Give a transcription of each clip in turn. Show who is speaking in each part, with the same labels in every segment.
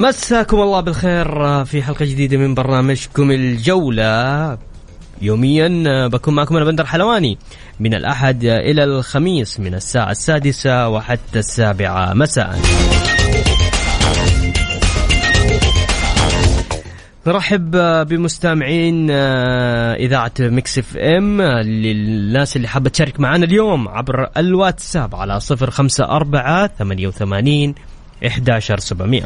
Speaker 1: مساكم الله بالخير في حلقة جديدة من برنامجكم الجولة. يوميا بكون معكم أنا بندر حلواني. من الأحد إلى الخميس من الساعة السادسة وحتى السابعة مساء. نرحب بمستمعين إذاعة ميكس إف إم للناس اللي حابة تشارك معنا اليوم عبر الواتساب على صفر خمسة أربعة ثمانية وثمانين 11700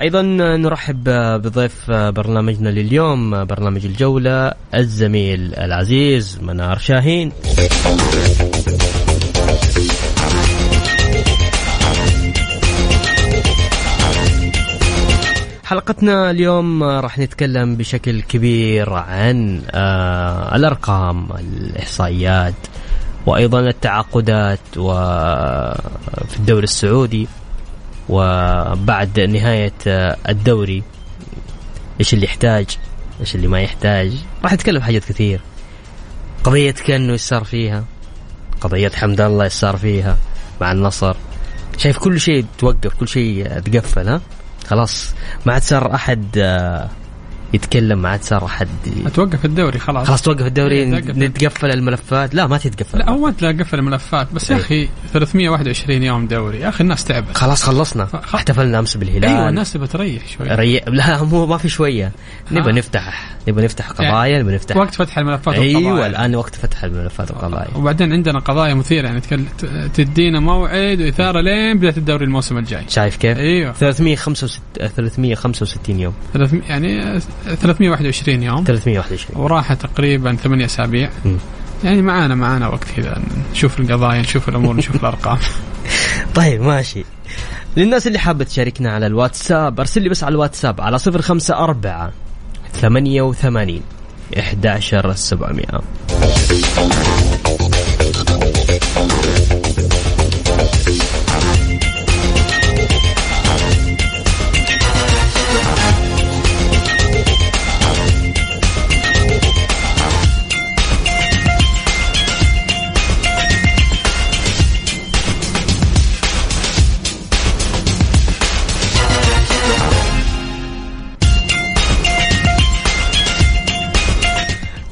Speaker 1: أيضا نرحب بضيف برنامجنا لليوم برنامج الجولة الزميل العزيز منار شاهين. حلقتنا اليوم راح نتكلم بشكل كبير عن الأرقام الإحصائيات وأيضا التعاقدات وفي الدوري السعودي وبعد نهاية الدوري إيش اللي يحتاج إيش اللي ما يحتاج. راح نتكلم حاجات كثير. قضية كانه إيش صار فيها؟ قضية حمد الله إيش صار فيها مع النصر. شايف كل شيء توقف كل شيء تقفل ها؟ خلاص ما عاد صار أحد يتكلم ما عاد صار احد
Speaker 2: توقف الدوري خلاص.
Speaker 1: خلاص توقف الدوري نتقفل الملفات. لا ما تتقفل.
Speaker 2: لا هو لا قفل الملفات. بس يا أخي 321 يوم دوري. يا أخي الناس تعبت.
Speaker 1: خلاص خلصنا. احتفلنا أمس بالهلال.
Speaker 2: أيوه الناس تبغى تريح شوي.
Speaker 1: ري... لا مو ما في شوية. نبغى نفتح. نبغى نفتح قضايا يعني نبغى نفتح
Speaker 2: وقت فتح الملفات
Speaker 1: أيوه والقضايا. الآن وقت فتح الملفات والقضايا.
Speaker 2: وبعدين عندنا قضايا مثيرة يعني تدينا موعد وإثارة لين بداية الدوري الموسم الجاي.
Speaker 1: شايف كيف؟
Speaker 2: أيوه.
Speaker 1: 365 365 يوم.
Speaker 2: 300 يعني 321 يوم.
Speaker 1: 321
Speaker 2: وراحة تقريبا ثمانية أسابيع. يعني معانا معانا وقت كذا نشوف القضايا نشوف الأمور نشوف الأرقام.
Speaker 1: طيب ماشي. للناس اللي حابة تشاركنا على الواتساب أرسل لي بس على الواتساب على صفر خمسة أربعة 88 11700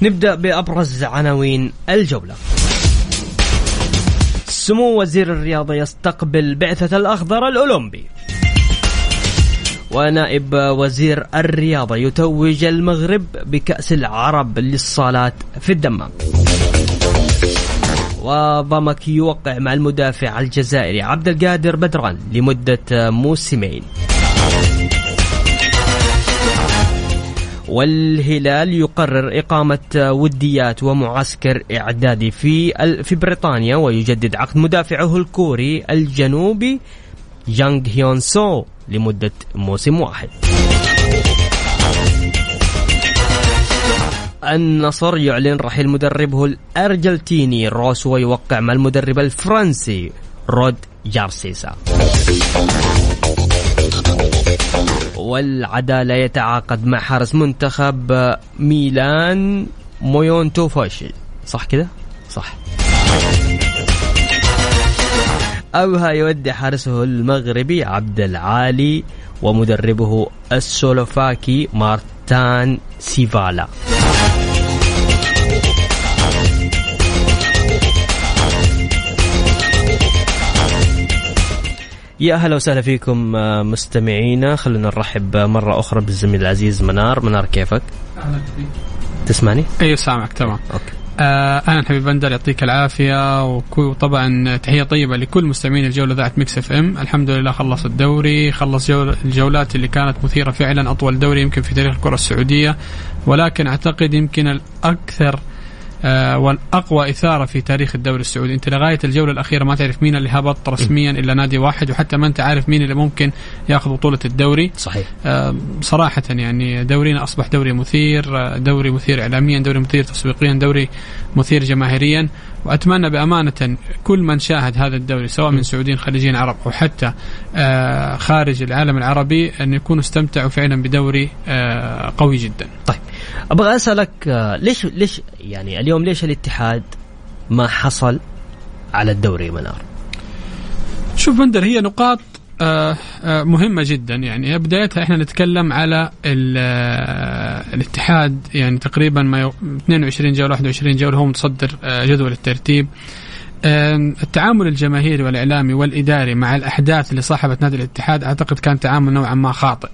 Speaker 1: نبدأ بأبرز عناوين الجولة. سمو وزير الرياضة يستقبل بعثة الأخضر الأولمبي. ونائب وزير الرياضة يتوج المغرب بكأس العرب للصالات في الدمام. وضمك يوقع مع المدافع الجزائري عبد القادر بدران لمدة موسمين. والهلال يقرر إقامة وديات ومعسكر إعدادي في في بريطانيا ويجدد عقد مدافعه الكوري الجنوبي جانغ هيون سو لمدة موسم واحد. النصر يعلن رحيل مدربه الأرجنتيني روس ويوقع مع المدرب الفرنسي رودي جارسيا. والعدالة يتعاقد مع حارس منتخب ميلان مويونتو فاشل صح كده؟ صح. أوها يودي حارسه المغربي عبد العالي ومدربه السلوفاكي مارتان سيفالا. يا أهلا وسهلا فيكم آه، مستمعينا. خلونا نرحب مرة أخرى بالزميل العزيز منار. منار كيفك؟ تسمعني؟
Speaker 2: أيوه سامعك تمام.
Speaker 1: okay.
Speaker 2: آه أهلا حبيبي بندر يعطيك العافية. وطبعا تحية طيبة لكل مستمعين الجولة إذاعة ميكس إف إم. الحمد لله خلص الدوري خلصت الجولات اللي كانت مثيرة فعلا أطول دوري يمكن في تاريخ الكرة السعودية. ولكن أعتقد يمكن الأكثر والأقوى إثارة في تاريخ الدوري السعودي، أنت لغاية الجولة الأخيرة ما تعرف مين اللي هبط رسميا إلا نادي واحد وحتى ما أنت عارف مين اللي ممكن ياخذ بطولة الدوري.
Speaker 1: صحيح.
Speaker 2: آه صراحة يعني دورينا أصبح دوري مثير، آه، دوري مثير اعلاميا، دوري مثير تسويقيا، دوري مثير جماهيريا، وأتمنى بأمانة كل من شاهد هذا الدوري سواء من سعوديين خليجيين عرب أو حتى آه خارج العالم العربي أن يكونوا استمتعوا فعلا بدوري آه قوي جدا.
Speaker 1: طيب. أبغى أسألك آه، ليش ليش يعني اليوم ليش الاتحاد ما حصل على الدوري منار؟
Speaker 2: شوف بندر هي نقاط آه، آه، مهمة جدا. يعني بدايتها إحنا نتكلم على ال- الاتحاد يعني تقريبا ما يو- 22 جولة 21 جولة هو متصدر جدول الترتيب. التعامل الجماهيري والإعلامي والإداري مع الأحداث اللي صاحبت نادي الاتحاد أعتقد كان تعامل نوعا ما خاطئ.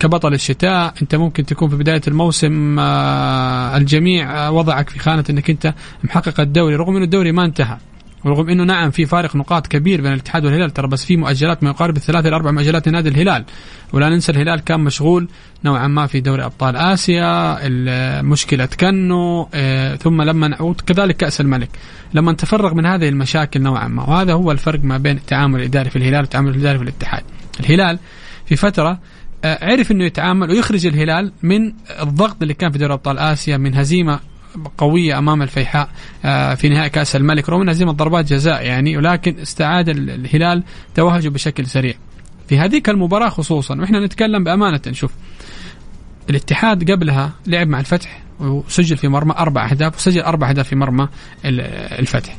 Speaker 2: كبطل الشتاء أنت ممكن تكون في بداية الموسم آه، الجميع آه، وضعك في خانة أنك أنت محقق الدوري رغم أنه الدوري ما انتهى ورغم أنه نعم في فارق نقاط كبير بين الاتحاد والهلال ترى بس في مؤجلات ما يقارب الثلاث إلى أربع مؤجلات لنادي الهلال ولا ننسى الهلال كان مشغول نوعا ما في دوري أبطال آسيا مشكلة كنو آه، ثم لما وكذلك كأس الملك لما تفرغ من هذه المشاكل نوعا ما وهذا هو الفرق ما بين التعامل الإداري في الهلال والتعامل الإداري في الاتحاد. الهلال في فترة آه، عرف إنه يتعامل ويخرج الهلال من الضغط اللي كان في دوري أبطال آسيا من هزيمة قوية أمام الفيحاء آه، في نهائي كأس الملك رغم هزيمة ضربات جزاء يعني ولكن استعاد ال- الهلال توهجه بشكل سريع. في هذيك المباراة خصوصا وإحنا نتكلم بأمانة شوف الاتحاد قبلها لعب مع الفتح وسجل في مرمى أربع أهداف وسجل أربع أهداف في مرمى ال- الفتح.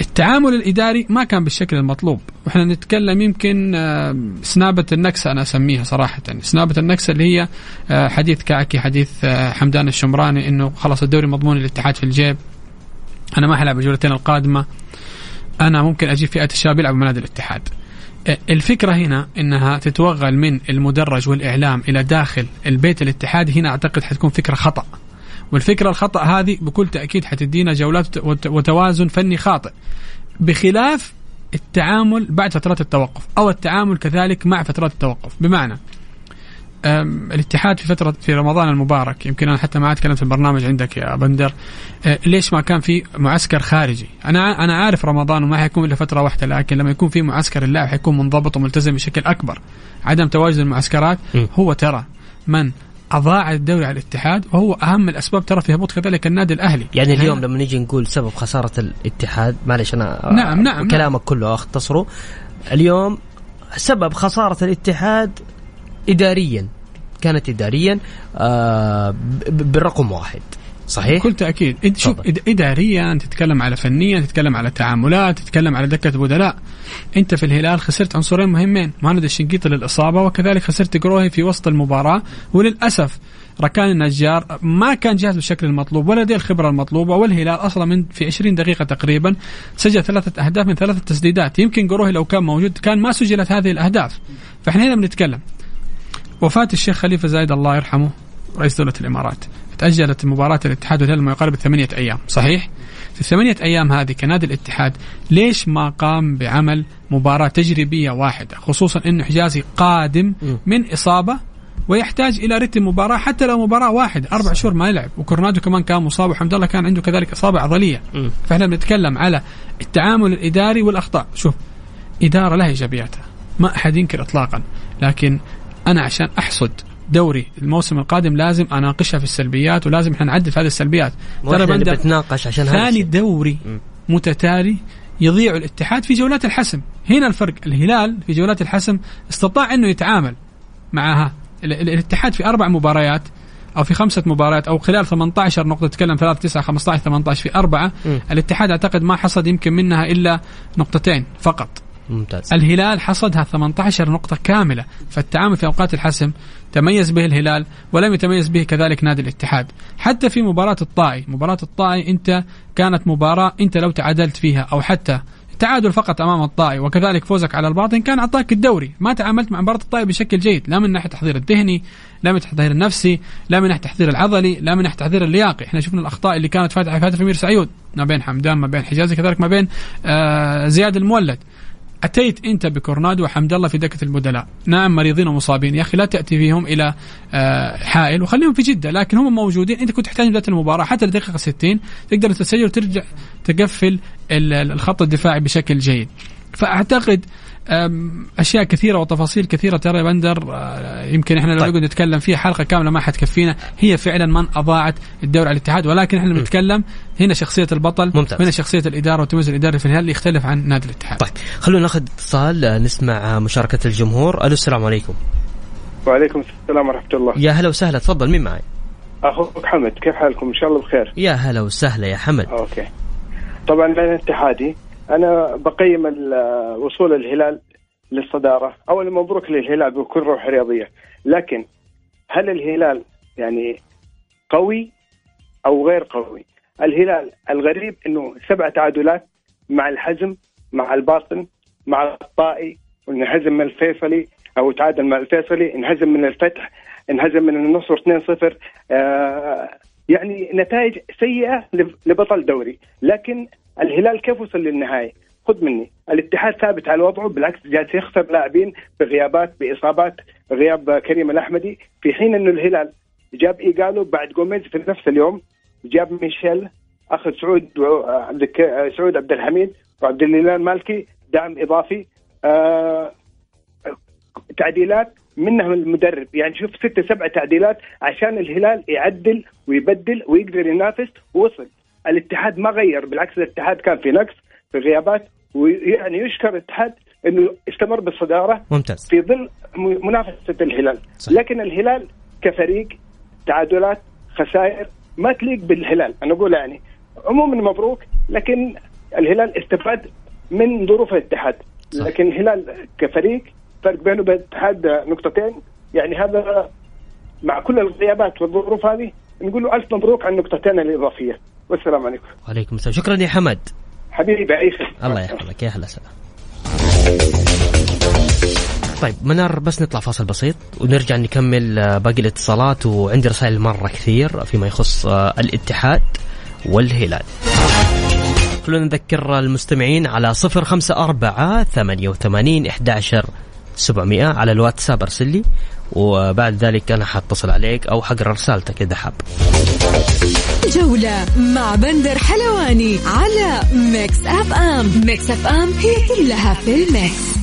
Speaker 2: التعامل الإداري ما كان بالشكل المطلوب. وإحنا نتكلم يمكن آه، سنابة النكسة أنا أسميها صراحة. سنابة النكسة اللي هي آه، حديث كعكي حديث آه، حمدان الشمراني إنه خلاص الدوري مضمون الاتحاد في الجيب. أنا ما حلعب الجولتين القادمة. أنا ممكن أجيب فئة الشباب يلعبوا مع نادي الاتحاد الفكرة هنا إنها تتوغل من المدرج والإعلام إلى داخل البيت الاتحادي هنا أعتقد حتكون فكرة خطأ. والفكرة الخطأ هذه بكل تأكيد حتدينا جولات وت- وتوازن فني خاطئ. بخلاف التعامل بعد فترات التوقف أو التعامل كذلك مع فترات التوقف. بمعنى الاتحاد في فترة في رمضان المبارك يمكن أنا حتى ما أتكلم في البرنامج عندك يا بندر أه، ليش ما كان في معسكر خارجي؟ أنا أنا عارف رمضان وما حيكون إلا فترة واحدة لكن لما يكون في معسكر اللاعب حيكون منضبط وملتزم بشكل أكبر. عدم تواجد المعسكرات. هو ترى من أضاع الدوري على الاتحاد وهو أهم الأسباب ترى في هبوط كذلك النادي الأهلي.
Speaker 1: يعني اليوم لما نيجي نقول سبب خسارة الاتحاد معلش أنا آه،
Speaker 2: نعم، نعم،
Speaker 1: كلامك كله أختصره. اليوم سبب خسارة الاتحاد إداريا كانت إداريا آه بالرقم واحد. صحيح؟
Speaker 2: بكل تأكيد. إد- شوف اداريا تتكلم على فنيا تتكلم على تعاملات تتكلم على دكة بدلاء أنت في الهلال خسرت عنصرين مهمين مهند الشنقيطي للإصابة وكذلك خسرت قروهي في وسط المباراة. وللأسف ركان النجار ما كان جاهز بالشكل المطلوب ولا لديه الخبرة المطلوبة والهلال أصلا من في 20 دقيقة تقريبا سجل ثلاثة أهداف من ثلاثة تسديدات. يمكن قروهي لو كان موجود كان ما سجلت هذه الأهداف. فإحنا هنا بنتكلم. وفاة الشيخ خليفة زايد الله يرحمه. رئيس دولة الإمارات. تأجلت مباراة الاتحاد والهلال ما يقارب ثمانية أيام صحيح؟ في الثمانية أيام هذه كنادي الاتحاد ليش ما قام بعمل مباراة تجريبية واحدة؟ خصوصا أنه حجازي قادم من إصابة ويحتاج إلى رتم مباراة حتى لو مباراة واحدة أربع شهور ما يلعب. وكورنادو كمان كان مصاب وحمد الله كان عنده كذلك إصابة عضلية.
Speaker 1: مم.
Speaker 2: فإحنا بنتكلم على التعامل الإداري والأخطاء. شوف إدارة لها إيجابياتها ما أحد ينكر إطلاقا. لكن أنا عشان أحصد دوري الموسم القادم لازم أناقشها في السلبيات ولازم إحنا نعدل في هذه السلبيات
Speaker 1: ترى
Speaker 2: بندر
Speaker 1: بتناقش عشان
Speaker 2: ثاني. دوري. متتالي يضيع الاتحاد في جولات الحسم هنا الفرق الهلال في جولات الحسم استطاع إنه يتعامل معها ال- ال- الاتحاد في أربع مباريات أو في خمسة مباريات أو خلال 18 نقطة تتكلم 3 9 15 18 في أربعة
Speaker 1: مم.
Speaker 2: الاتحاد أعتقد ما حصد يمكن منها إلا نقطتين فقط
Speaker 1: ممتاز.
Speaker 2: الهلال حصدها 18 نقطة كاملة فالتعامل في أوقات الحسم تميز به الهلال ولم يتميز به كذلك نادي الاتحاد. حتى في مباراة الطائي مباراة الطائي أنت كانت مباراة أنت لو تعادلت فيها أو حتى تعادل فقط أمام الطائي وكذلك فوزك على الباطن كان أعطاك الدوري. ما تعاملت مع مباراة الطائي بشكل جيد لا من ناحية التحضير الذهني لا من التحضير النفسي لا من ناحية التحضير العضلي لا من ناحية التحضير اللياقي. إحنا شفنا الأخطاء اللي كانت فاتحه في أمير سعيود ما بين حمدان ما بين حجازي كذلك ما بين آه زياد المولد. أتيت أنت بكورنادو وحمد الله في دكة البدلاء. نعم مريضين ومصابين. يا أخي لا تأتي فيهم إلى آه، حائل وخليهم في جدة لكن هم موجودين. أنت كنت تحتاج بدايه المباراة. حتى لدقيقة 60 تقدر تسجل وترجع تقفل الخط الدفاعي بشكل جيد. فأعتقد أشياء كثيرة وتفاصيل كثيرة ترى بندر. آه، يمكن إحنا لو طيب. نقعد نتكلم فيها حلقة كاملة ما حتكفينا هي فعلا من أضاعت الدوري على الاتحاد ولكن إحنا بنتكلم هنا شخصية البطل
Speaker 1: ممتاز.
Speaker 2: هنا شخصية الإدارة والتميز الاداري في الهلال يختلف عن نادي الاتحاد.
Speaker 1: طيب خلونا ناخذ اتصال آه، نسمع مشاركة الجمهور. ألو السلام عليكم.
Speaker 3: وعليكم السلام ورحمة الله.
Speaker 1: يا هلا وسهلا تفضل مين معي؟
Speaker 3: أخوك حمد كيف حالكم؟ إن شاء الله بخير.
Speaker 1: يا هلا وسهلا يا حمد.
Speaker 3: أوكي. طبعا أنا اتحادي أنا بقيم وصول الهلال للصدارة. اولا مبروك للهلال بكل روح رياضية. لكن هل الهلال يعني قوي أو غير قوي؟ الهلال الغريب إنه سبع تعادلات مع الحزم مع الباطن مع الطائي وانهزم من الفيصلي أو تعادل مع الفيصلي انهزم من الفتح انهزم من النصر 2-0 آه يعني نتائج سيئة لبطل دوري. لكن الهلال كيف وصل للنهايه؟ خذ مني. الاتحاد ثابت على وضعه بالعكس جالس يخسر لاعبين بغيابات بإصابات غياب كريم الأحمدي. في حين انه الهلال جاب ايجالو بعد جوميز في نفس اليوم جاب ميشيل أخذ سعود عبد سعود عبد الحميد وعبد الاله المالكي دعم إضافي. آه تعديلات منها المدرب. يعني شوف ستة سبعة تعديلات عشان الهلال يعدل ويبدل ويقدر ينافس ووصل. الاتحاد ما غير بالعكس الاتحاد كان في نقص في غيابات ويعني يشكر الاتحاد إنه استمر بالصدارة
Speaker 1: ممتاز.
Speaker 3: في ظل منافسة الهلال. صح. لكن الهلال كفريق تعادلات خسائر ما تليق بالهلال. أنا أقول يعني عموما مبروك لكن الهلال استفاد من ظروف الاتحاد. صح. لكن الهلال كفريق فرق بينه وبين الاتحاد نقطتين. يعني هذا مع كل الغيابات والظروف هذه نقول له ألف مبروك على النقطتين الإضافية. والسلام عليكم.
Speaker 1: وعليكم السلام. شكرا يا حمد
Speaker 3: حبيبي عيسى
Speaker 1: الله يحفظك. يا هلا سلام طيب منار بس نطلع فاصل بسيط ونرجع نكمل آه، باقي الاتصالات. وعندي رسائل مرة كثير فيما يخص آه، الاتحاد والهلال. خلونا نذكر المستمعين على صفر خمسة أربعة ثمانية وثمانين إحداشر سبعمائة على الواتساب. أرسل لي. وبعد ذلك أنا حأتصل عليك أو حقرأ رسالتك إذا حاب.
Speaker 4: جولة مع بندر حلواني على ميكس أف أم. ميكس أف أم هي كلها في ال mix.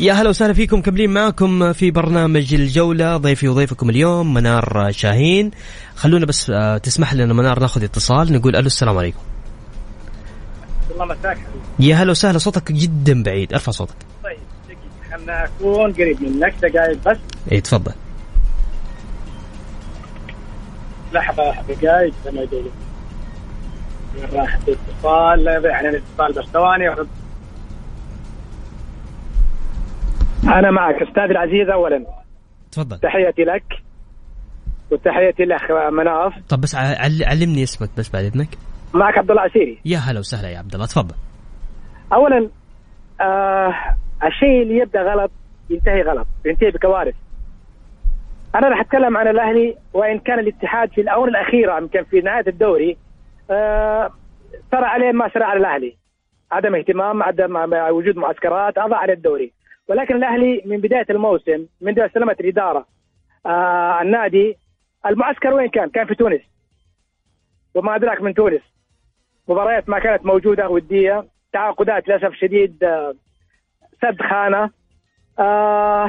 Speaker 1: يا هلا وسهلا فيكم مكملين معكم في برنامج الجولة. ضيفي وضيفكم اليوم منار شاهين. خلونا بس آه، تسمح لنا منار ناخذ اتصال نقول hello السلام عليكم. الله مساك يا هلا وسهلا صوتك جدا بعيد. أرفع صوتك.
Speaker 5: طيب دقيقة. خلنا أكون قريب منك. دقائق بس.
Speaker 1: اي تفضل.
Speaker 5: لحظة دقائق ما راح الاتصال؟ يعني الاتصال بس. ثواني أنا معك أستاذ العزيز اولا.
Speaker 1: تفضل.
Speaker 5: تحياتي لك. وتحياتي لأخ مناف.
Speaker 1: طب بس علمني اسمك بس بعد إذنك.
Speaker 5: معك عبد الله عسيري.
Speaker 1: يا هلا وسهلا يا عبد الله تفضل.
Speaker 5: اولا آه الشيء اللي يبدأ غلط ينتهي غلط ينتهي بكوارث. أنا راح أتكلم عن الأهلي وإن كان الاتحاد في الأونة الأخيرة يمكن في نهاية الدوري آه سرى عليه ما سرى على الاهلي عدم اهتمام عدم وجود معسكرات أضاع على الدوري. ولكن الأهلي من بداية الموسم من بداية سلمت الإدارة آه النادي المعسكر وين كان؟ كان في تونس. وما أدراك من تونس. مباريات ما كانت موجودة ودية. تعاقدات للأسف شديد آه سد خانة. آه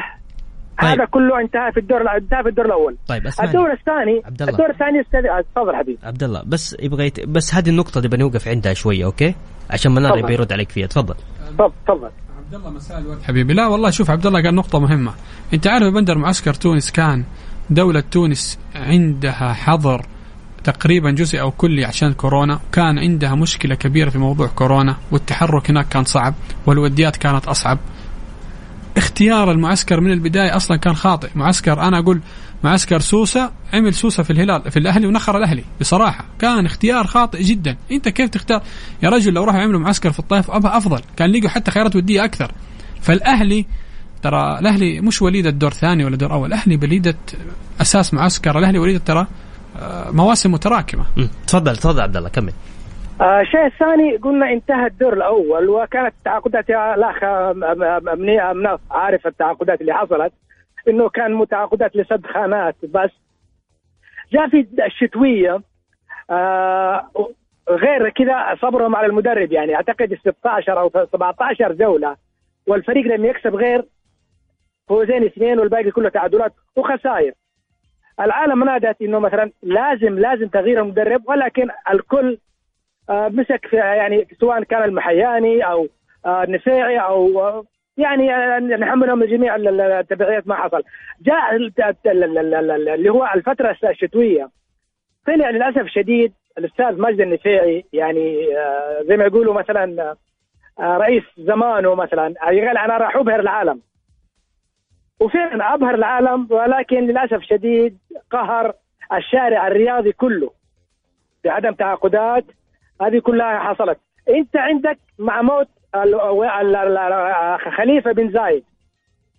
Speaker 5: طيب. هذا كله انتهى في الدور انتهى في الدور الأول.
Speaker 1: طيب
Speaker 5: أسمعني. الدور الثاني
Speaker 1: عبد الله
Speaker 5: الدور الثاني تفضل حبيبي.
Speaker 1: عبد الله بس يبغى يت... بس هذه النقطة اللي بنوقف عندها شوية okay؟ عشان منار يبي يرد عليك فيها. تفضل.
Speaker 5: تفضل
Speaker 2: عبد الله مساء الورد. حبيبي لا والله شوف عبد الله قال نقطة مهمة. أنت عارف بندر معسكر تونس كان دولة تونس عندها حظر تقريبا جزئي أو كلي عشان كورونا. كان عندها مشكلة كبيرة في موضوع كورونا. والتحرك هناك كان صعب. والوديات كانت أصعب. اختيار المعسكر من البداية أصلا كان خاطئ. معسكر أنا أقول معسكر سوسة عمل سوسة في الهلال في الأهلي ونخر الأهلي. بصراحة كان اختيار خاطئ جدا. أنت كيف تختار؟ يا رجل لو راحوا يعملوا معسكر في الطائف أفضل. كان لقوا حتى خيارات ودية أكثر. فالأهلي ترى الأهلي مش وليدة دور ثاني ولا دور أول. الأهلي وليده أساس معسكر. الأهلي وليدة ترى مواسم
Speaker 1: متراكمة. تفضل تفضل عبد الله كمل.
Speaker 5: آه، الشيء الثاني قلنا انتهى الدور الأول وكانت التعاقدات يا الاخ مناف عارف التعاقدات اللي حصلت إنه كان متعاقدات لسد خانات بس. جاء في الشتوية آه غير كذا صبرهم على المدرب يعني. أعتقد 16 أو 17 جولة والفريق لم يكسب غير فوزين اثنين والباقي كله تعادلات وخسائر. العالم نادت إنه مثلا لازم لازم تغيير المدرب ولكن الكل آه، مسك في يعني سواء كان المحياني أو آه، النفيعي أو آه، يعني نحملهم جميع التبعيات ما حصل. جاء اللي هو الفترة الشتوية. طلع للأسف شديد الأستاذ مجد النفيعي يعني زي ما يقولوا مثلا رئيس زمانه مثلا قال أنا راح أبهر العالم. وفعلا أبهر العالم ولكن للأسف شديد قهر الشارع الرياضي كله بعدم تعاقدات. هذه كلها حصلت. أنت عندك مع موت خليفة بن زايد.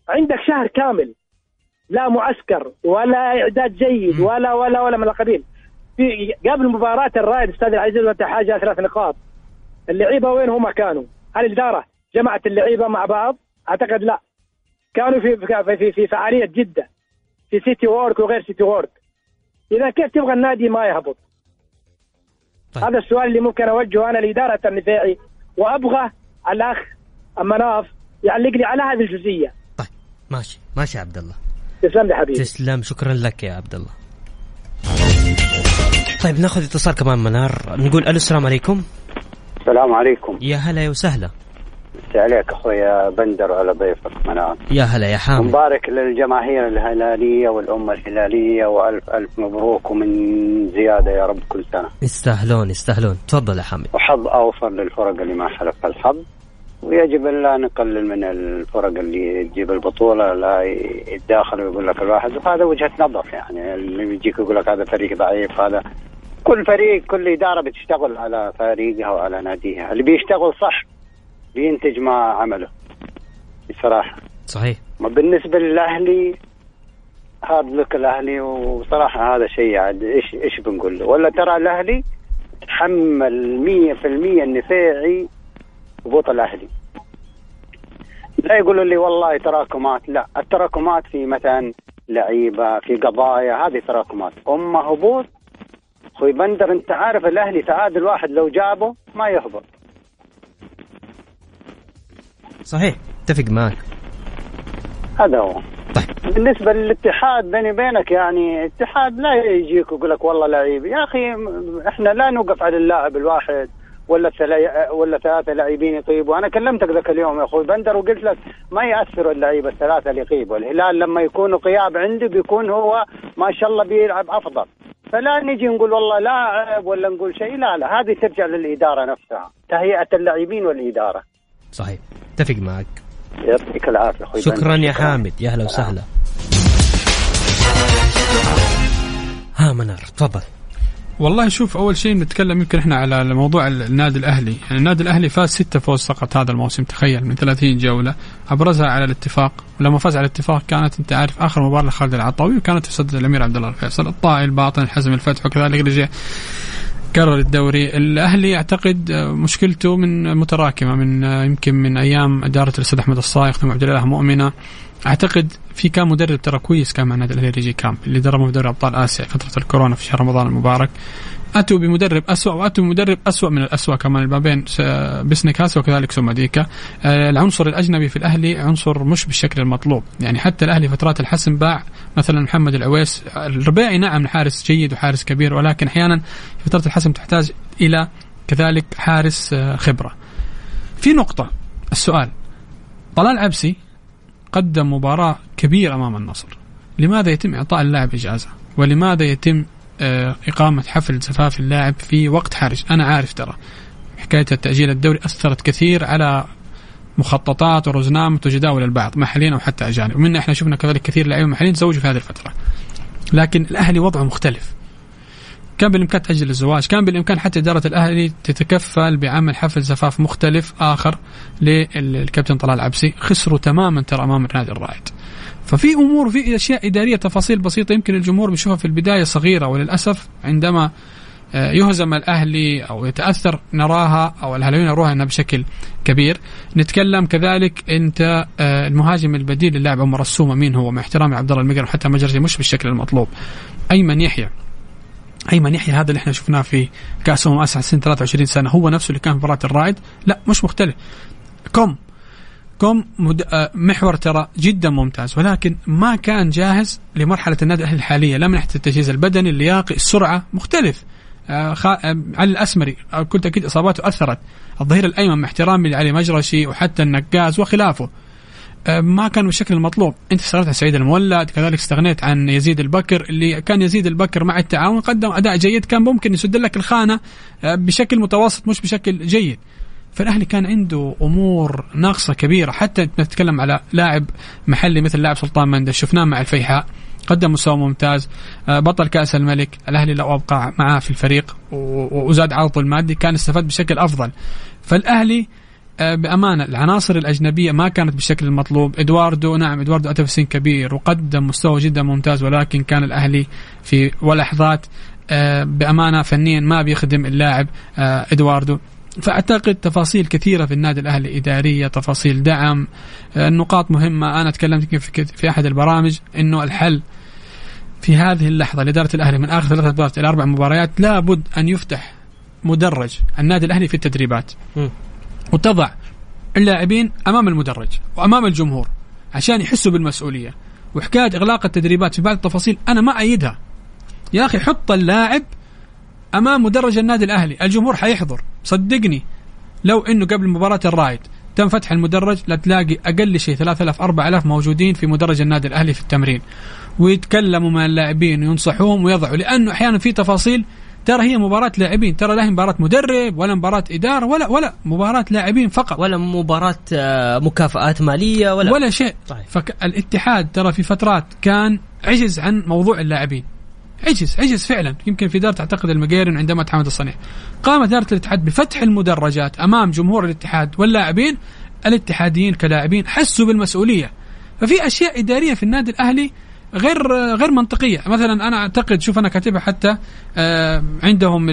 Speaker 5: عندك شهر كامل. لا معسكر ولا إعداد جيد ولا ولا ولا من القبيل. في قبل مباراة الرائد أستاذ العزيز وأنت محتاج ثلاث نقاط. اللعيبة وين هم كانوا؟ هل الإدارة جمعت اللعيبة مع بعض؟ أعتقد لا. كانوا في في في فعالية جده في سيتي ووك وغير سيتي ووك إذا كيف تبغى النادي ما يهبط؟ طيب. هذا السؤال اللي ممكن أوجهه أنا لإدارة النفيعي وأبغى الأخ منار يعلق لي على هذه الجزئية.
Speaker 1: طيب ماشي ماشي عبد الله.
Speaker 5: تسلم لي حبيبي.
Speaker 1: تسلم شكرا لك يا عبد الله. طيب نأخذ اتصال كمان منار نقول ألو السلام عليكم.
Speaker 6: السلام عليكم.
Speaker 1: يا هلا يا وسهلا.
Speaker 6: مسي عليك أخويا بندر وعلى ضيفك منار
Speaker 1: يا هلا يا حامد.
Speaker 6: مبارك للجماهير الهلالية والأمة الهلالية وألف ألف مبروك ومن زيادة يا رب كل سنة.
Speaker 1: يستاهلون يستاهلون. تفضل يا حامد.
Speaker 6: وحظ أوفر للفرق اللي ما حلف الحظ. ويجب أن لا نقلل من الفرق اللي تجيب البطولة لا يتداخل ويقول لك الواحد. وهذا وجهة نظر يعني اللي يجيك يقول لك هذا فريق ضعيف هذا كل فريق كل إدارة بتشتغل على فريقها وعلى ناديها. اللي بيشتغل صح بينتج ما عمله. بصراحة.
Speaker 1: صحيح.
Speaker 6: بالنسبة للأهلي هارد لك الأهلي وصراحة هذا شيء عاد إيش إيش بنقول له؟ ولا ترى الأهلي تحمل 100% النفيعي هبوط الأهلي. لا يقولوا لي والله تراكمات لا. التراكمات في مثلا لعيبة في قضايا هذه تراكمات. أما هبوط أخوي بندر أنت عارف الأهلي تعادل واحد لو جابه ما يهبط.
Speaker 1: صحيح اتفق معك.
Speaker 6: هذا هو.
Speaker 1: طيب.
Speaker 6: بالنسبة للاتحاد بيني وبينك يعني اتحاد لا يجيك ويقول لك والله لعيب. يا أخي إحنا لا نوقف على اللاعب الواحد ولا ولا ثلاثة لاعبين يطيبوا. أنا كلمتك ذاك اليوم يا أخوي بندر وقلت لك ما يأثروا اللعيبة الثلاثة اللي يغيبوا الهلال لما يكونوا غياب عنده بيكون هو ما شاء الله بيلعب أفضل. فلا نجي نقول والله لاعب ولا نقول شيء لا لا هذه ترجع للإدارة نفسها تهيئة اللاعبين والإدارة.
Speaker 1: صحيح. أتفق معك.
Speaker 6: يعطيك العافية أخوي
Speaker 1: شكرا يا حامد. يا أهلا وسهلا. ها منار تفضل.
Speaker 2: والله شوف أول شيء نتكلم يمكن إحنا على موضوع النادي الأهلي، يعني النادي الأهلي فاز ستة فوز فقط هذا الموسم تخيل من 30 جولة، أبرزها على الاتفاق، ولما فاز على الاتفاق كانت أنت عارف آخر مباراة لخالد العطاوي وكانت في صدر الأمير عبد الله الفيصل، الطائي الباطن حزم الفتح وكذلك رجع كرر الدوري. الأهلي أعتقد مشكلته من متراكمة من يمكن من أيام إدارة الأستاذ أحمد الصايغ ثم عبد الله مؤمنة. أعتقد في كان مدرب ترى كويس كان مع النادي الأهلي ريجي كامب اللي دربه في دوري أبطال آسيا فترة الكورونا في شهر رمضان المبارك. اتوا بمدرب اسوء واتوا بمدرب اسوء من الاسوء كمان. ما بين بسنكاس وكذلك سوماديكا آه، العنصر الأجنبي في الأهلي عنصر مش بالشكل المطلوب. يعني حتى الأهلي فترات الحسم باع مثلا محمد العويس. الربيعي نعم حارس جيد وحارس كبير ولكن أحيانا فترة الحسم تحتاج إلى كذلك حارس آه، خبرة. في نقطة السؤال. طلال عبسي قدم مباراة كبيرة أمام النصر. لماذا يتم إعطاء اللاعب إجازة؟ ولماذا يتم إقامة حفل زفاف اللاعب في وقت حرج. أنا عارف ترى. حكاية التأجيل الدوري أثرت كثير على مخططات ورزنامة وجداول البعض محليين أو حتى أجانب. ومنا إحنا شفنا كذلك كثير لاعبين محليين تزوجوا في هذه الفترة. لكن الأهلي وضعه مختلف. كان بالإمكان تأجل الزواج، كان بالإمكان حتى إدارة الأهلي تتكفل بعمل حفل زفاف مختلف آخر للكابتن طلال عبسي، خسروا تماما ترى أمام النادي الرائد. ففي أمور وفي أشياء إدارية تفاصيل بسيطة يمكن الجمهور بيشوفها في البداية صغيرة وللأسف عندما آه، يهزم الأهلي أو يتأثر نراها أو الأهلاويين يروها إنها بشكل كبير. نتكلم كذلك أنت آه، المهاجم البديل للاعب عمر السومة مين هو؟ مع احترامي عبد الله المقر حتى مجرجي مش بالشكل المطلوب. أيمن يحيى. أيمن يحيى هذا اللي إحنا شفناه في كأس أمم اسيا سنة 23 سنة هو نفسه اللي كان في مباراة الرائد. لا مش مختلف. كوم كوم. آه، محور ترى جدا ممتاز ولكن ما كان جاهز لمرحلة النادي الأهلي الحالية لا من ناحيه التجهيز البدني اللياقي السرعة مختلف آه،. آه، علي الأسمري كنت أكيد إصاباته أثرت الظهير الأيمن مع احترامي لعلي مجرشي وحتى النقاز وخلافه ما كان بالشكل المطلوب أنت استغنيت عن سعيد المولد كذلك استغنيت عن يزيد البكر اللي كان يزيد البكر مع التعاون قدم أداء جيد كان ممكن يسد لك الخانة بشكل متوسط مش بشكل جيد فالأهلي كان عنده أمور ناقصة كبيرة. حتى نتكلم على لاعب محلي مثل لاعب سلطان مندس شفناه مع الفيحاء. قدم مستوى ممتاز. آه، بطل كأس الملك. الأهلي لو أبقى معاه في الفريق وزاد عرضه المادي كان استفاد بشكل أفضل. فالأهلي آه، بأمانة العناصر الأجنبية ما كانت بالشكل المطلوب. إدواردو نعم إدواردو اتى سن كبير وقدم مستوى جدا ممتاز ولكن كان الأهلي في ولحظات آه، بأمانة فنيا ما بيخدم اللاعب إدواردو. فأعتقد تفاصيل كثيرة في النادي الأهلي إدارية تفاصيل دعم النقاط مهمة. أنا تكلمت في أحد البرامج إنه الحل في هذه اللحظة لإدارة الأهلي من آخر ثلاثة مباريات إلى أربع مباريات لابد أن يفتح مدرج النادي الأهلي في التدريبات. وتضع اللاعبين أمام المدرج وأمام الجمهور عشان يحسوا بالمسؤولية. وحكاية إغلاق التدريبات في بعض التفاصيل أنا ما أيدها. يا أخي حط اللاعب أمام مدرج النادي الأهلي. الجمهور حيحضر. صدقني. لو إنه قبل مباراة الرايد تم فتح المدرج لا تلاقي أقل شيء 3000 4000 موجودين في مدرج النادي الأهلي في التمرين. ويتكلموا مع اللاعبين وينصحوهم ويضعوا. لأنه أحيانا في تفاصيل ترى هي مباراة لاعبين. ترى لا هي مباراة مدرب ولا مباراة إدارة ولا ولا مباراة لاعبين فقط.
Speaker 1: ولا مباراة آه، مكافآت مالية ولا.
Speaker 2: ولا شيء. طيب. فالاتحاد ترى في فترات كان عجز عن موضوع اللاعبين. عجز عجز فعلا. يمكن في دار تعتقد المقيرن عندما تحمد الصنيع. قامت إدارة الاتحاد بفتح المدرجات أمام جمهور الاتحاد واللاعبين الاتحاديين كلاعبين حسوا بالمسؤولية. ففي أشياء إدارية في النادي الأهلي غير غير منطقية. مثلا أنا أعتقد شوف أنا كاتبها حتى آه عندهم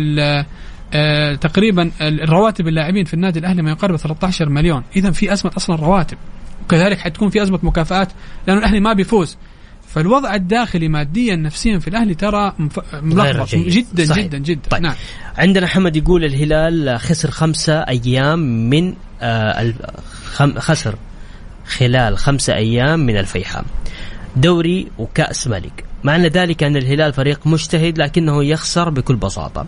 Speaker 2: آه تقريبا الرواتب اللاعبين في النادي الأهلي ما يقارب 13 مليون. إذا في أزمة أصلا رواتب. وكذلك حتكون في أزمة مكافآت لأنه الأهلي ما بيفوز. فالوضع الداخلي ماديا نفسيا في الأهلي ترى ملخبط. جدا صحيح. جدا جدا.
Speaker 1: طيب. نعم. عندنا حمد يقول الهلال خسر خمسة أيام من آه خسر خلال خمسة أيام من الفيحاء. دوري وكأس ملك. معنى ذلك أن الهلال فريق مجتهد لكنه يخسر بكل بساطة.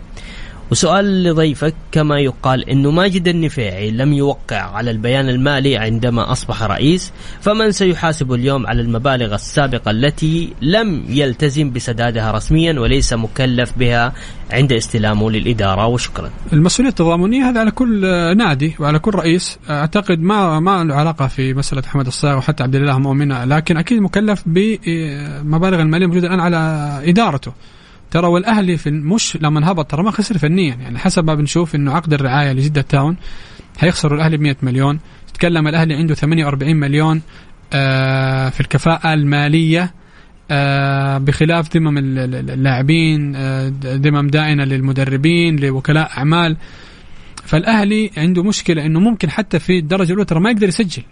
Speaker 1: وسؤال لضيفك كما يقال أنه ماجد النفيعي لم يوقع على البيان المالي عندما أصبح رئيس فمن سيحاسب اليوم على المبالغ السابقة التي لم يلتزم بسدادها رسميا وليس مكلف بها عند استلامه للإدارة وشكرا.
Speaker 2: المسؤولية التضامنية هذا على كل نادي وعلى كل رئيس. أعتقد ما ما له علاقة في مسألة أحمد الصاغ وحتى عبد الله مؤمنة لكن أكيد مكلف بمبالغ المالية موجودة الآن على إدارته. ترى والأهلي في مش لما هبط ترى ما خسر فنيا. يعني حسب ما بنشوف إنه عقد الرعاية لجدة تاون هيخسروا الأهلي ب 100 مليون. تتكلم الأهلي عنده 48 مليون آه في الكفاءة المالية آه بخلاف ذمم اللاعبين آه ذمم دائنة للمدربين لوكلاء أعمال. فالأهلي عنده مشكلة إنه ممكن حتى في الدرجة الأولى ترى ما يقدر يسجل.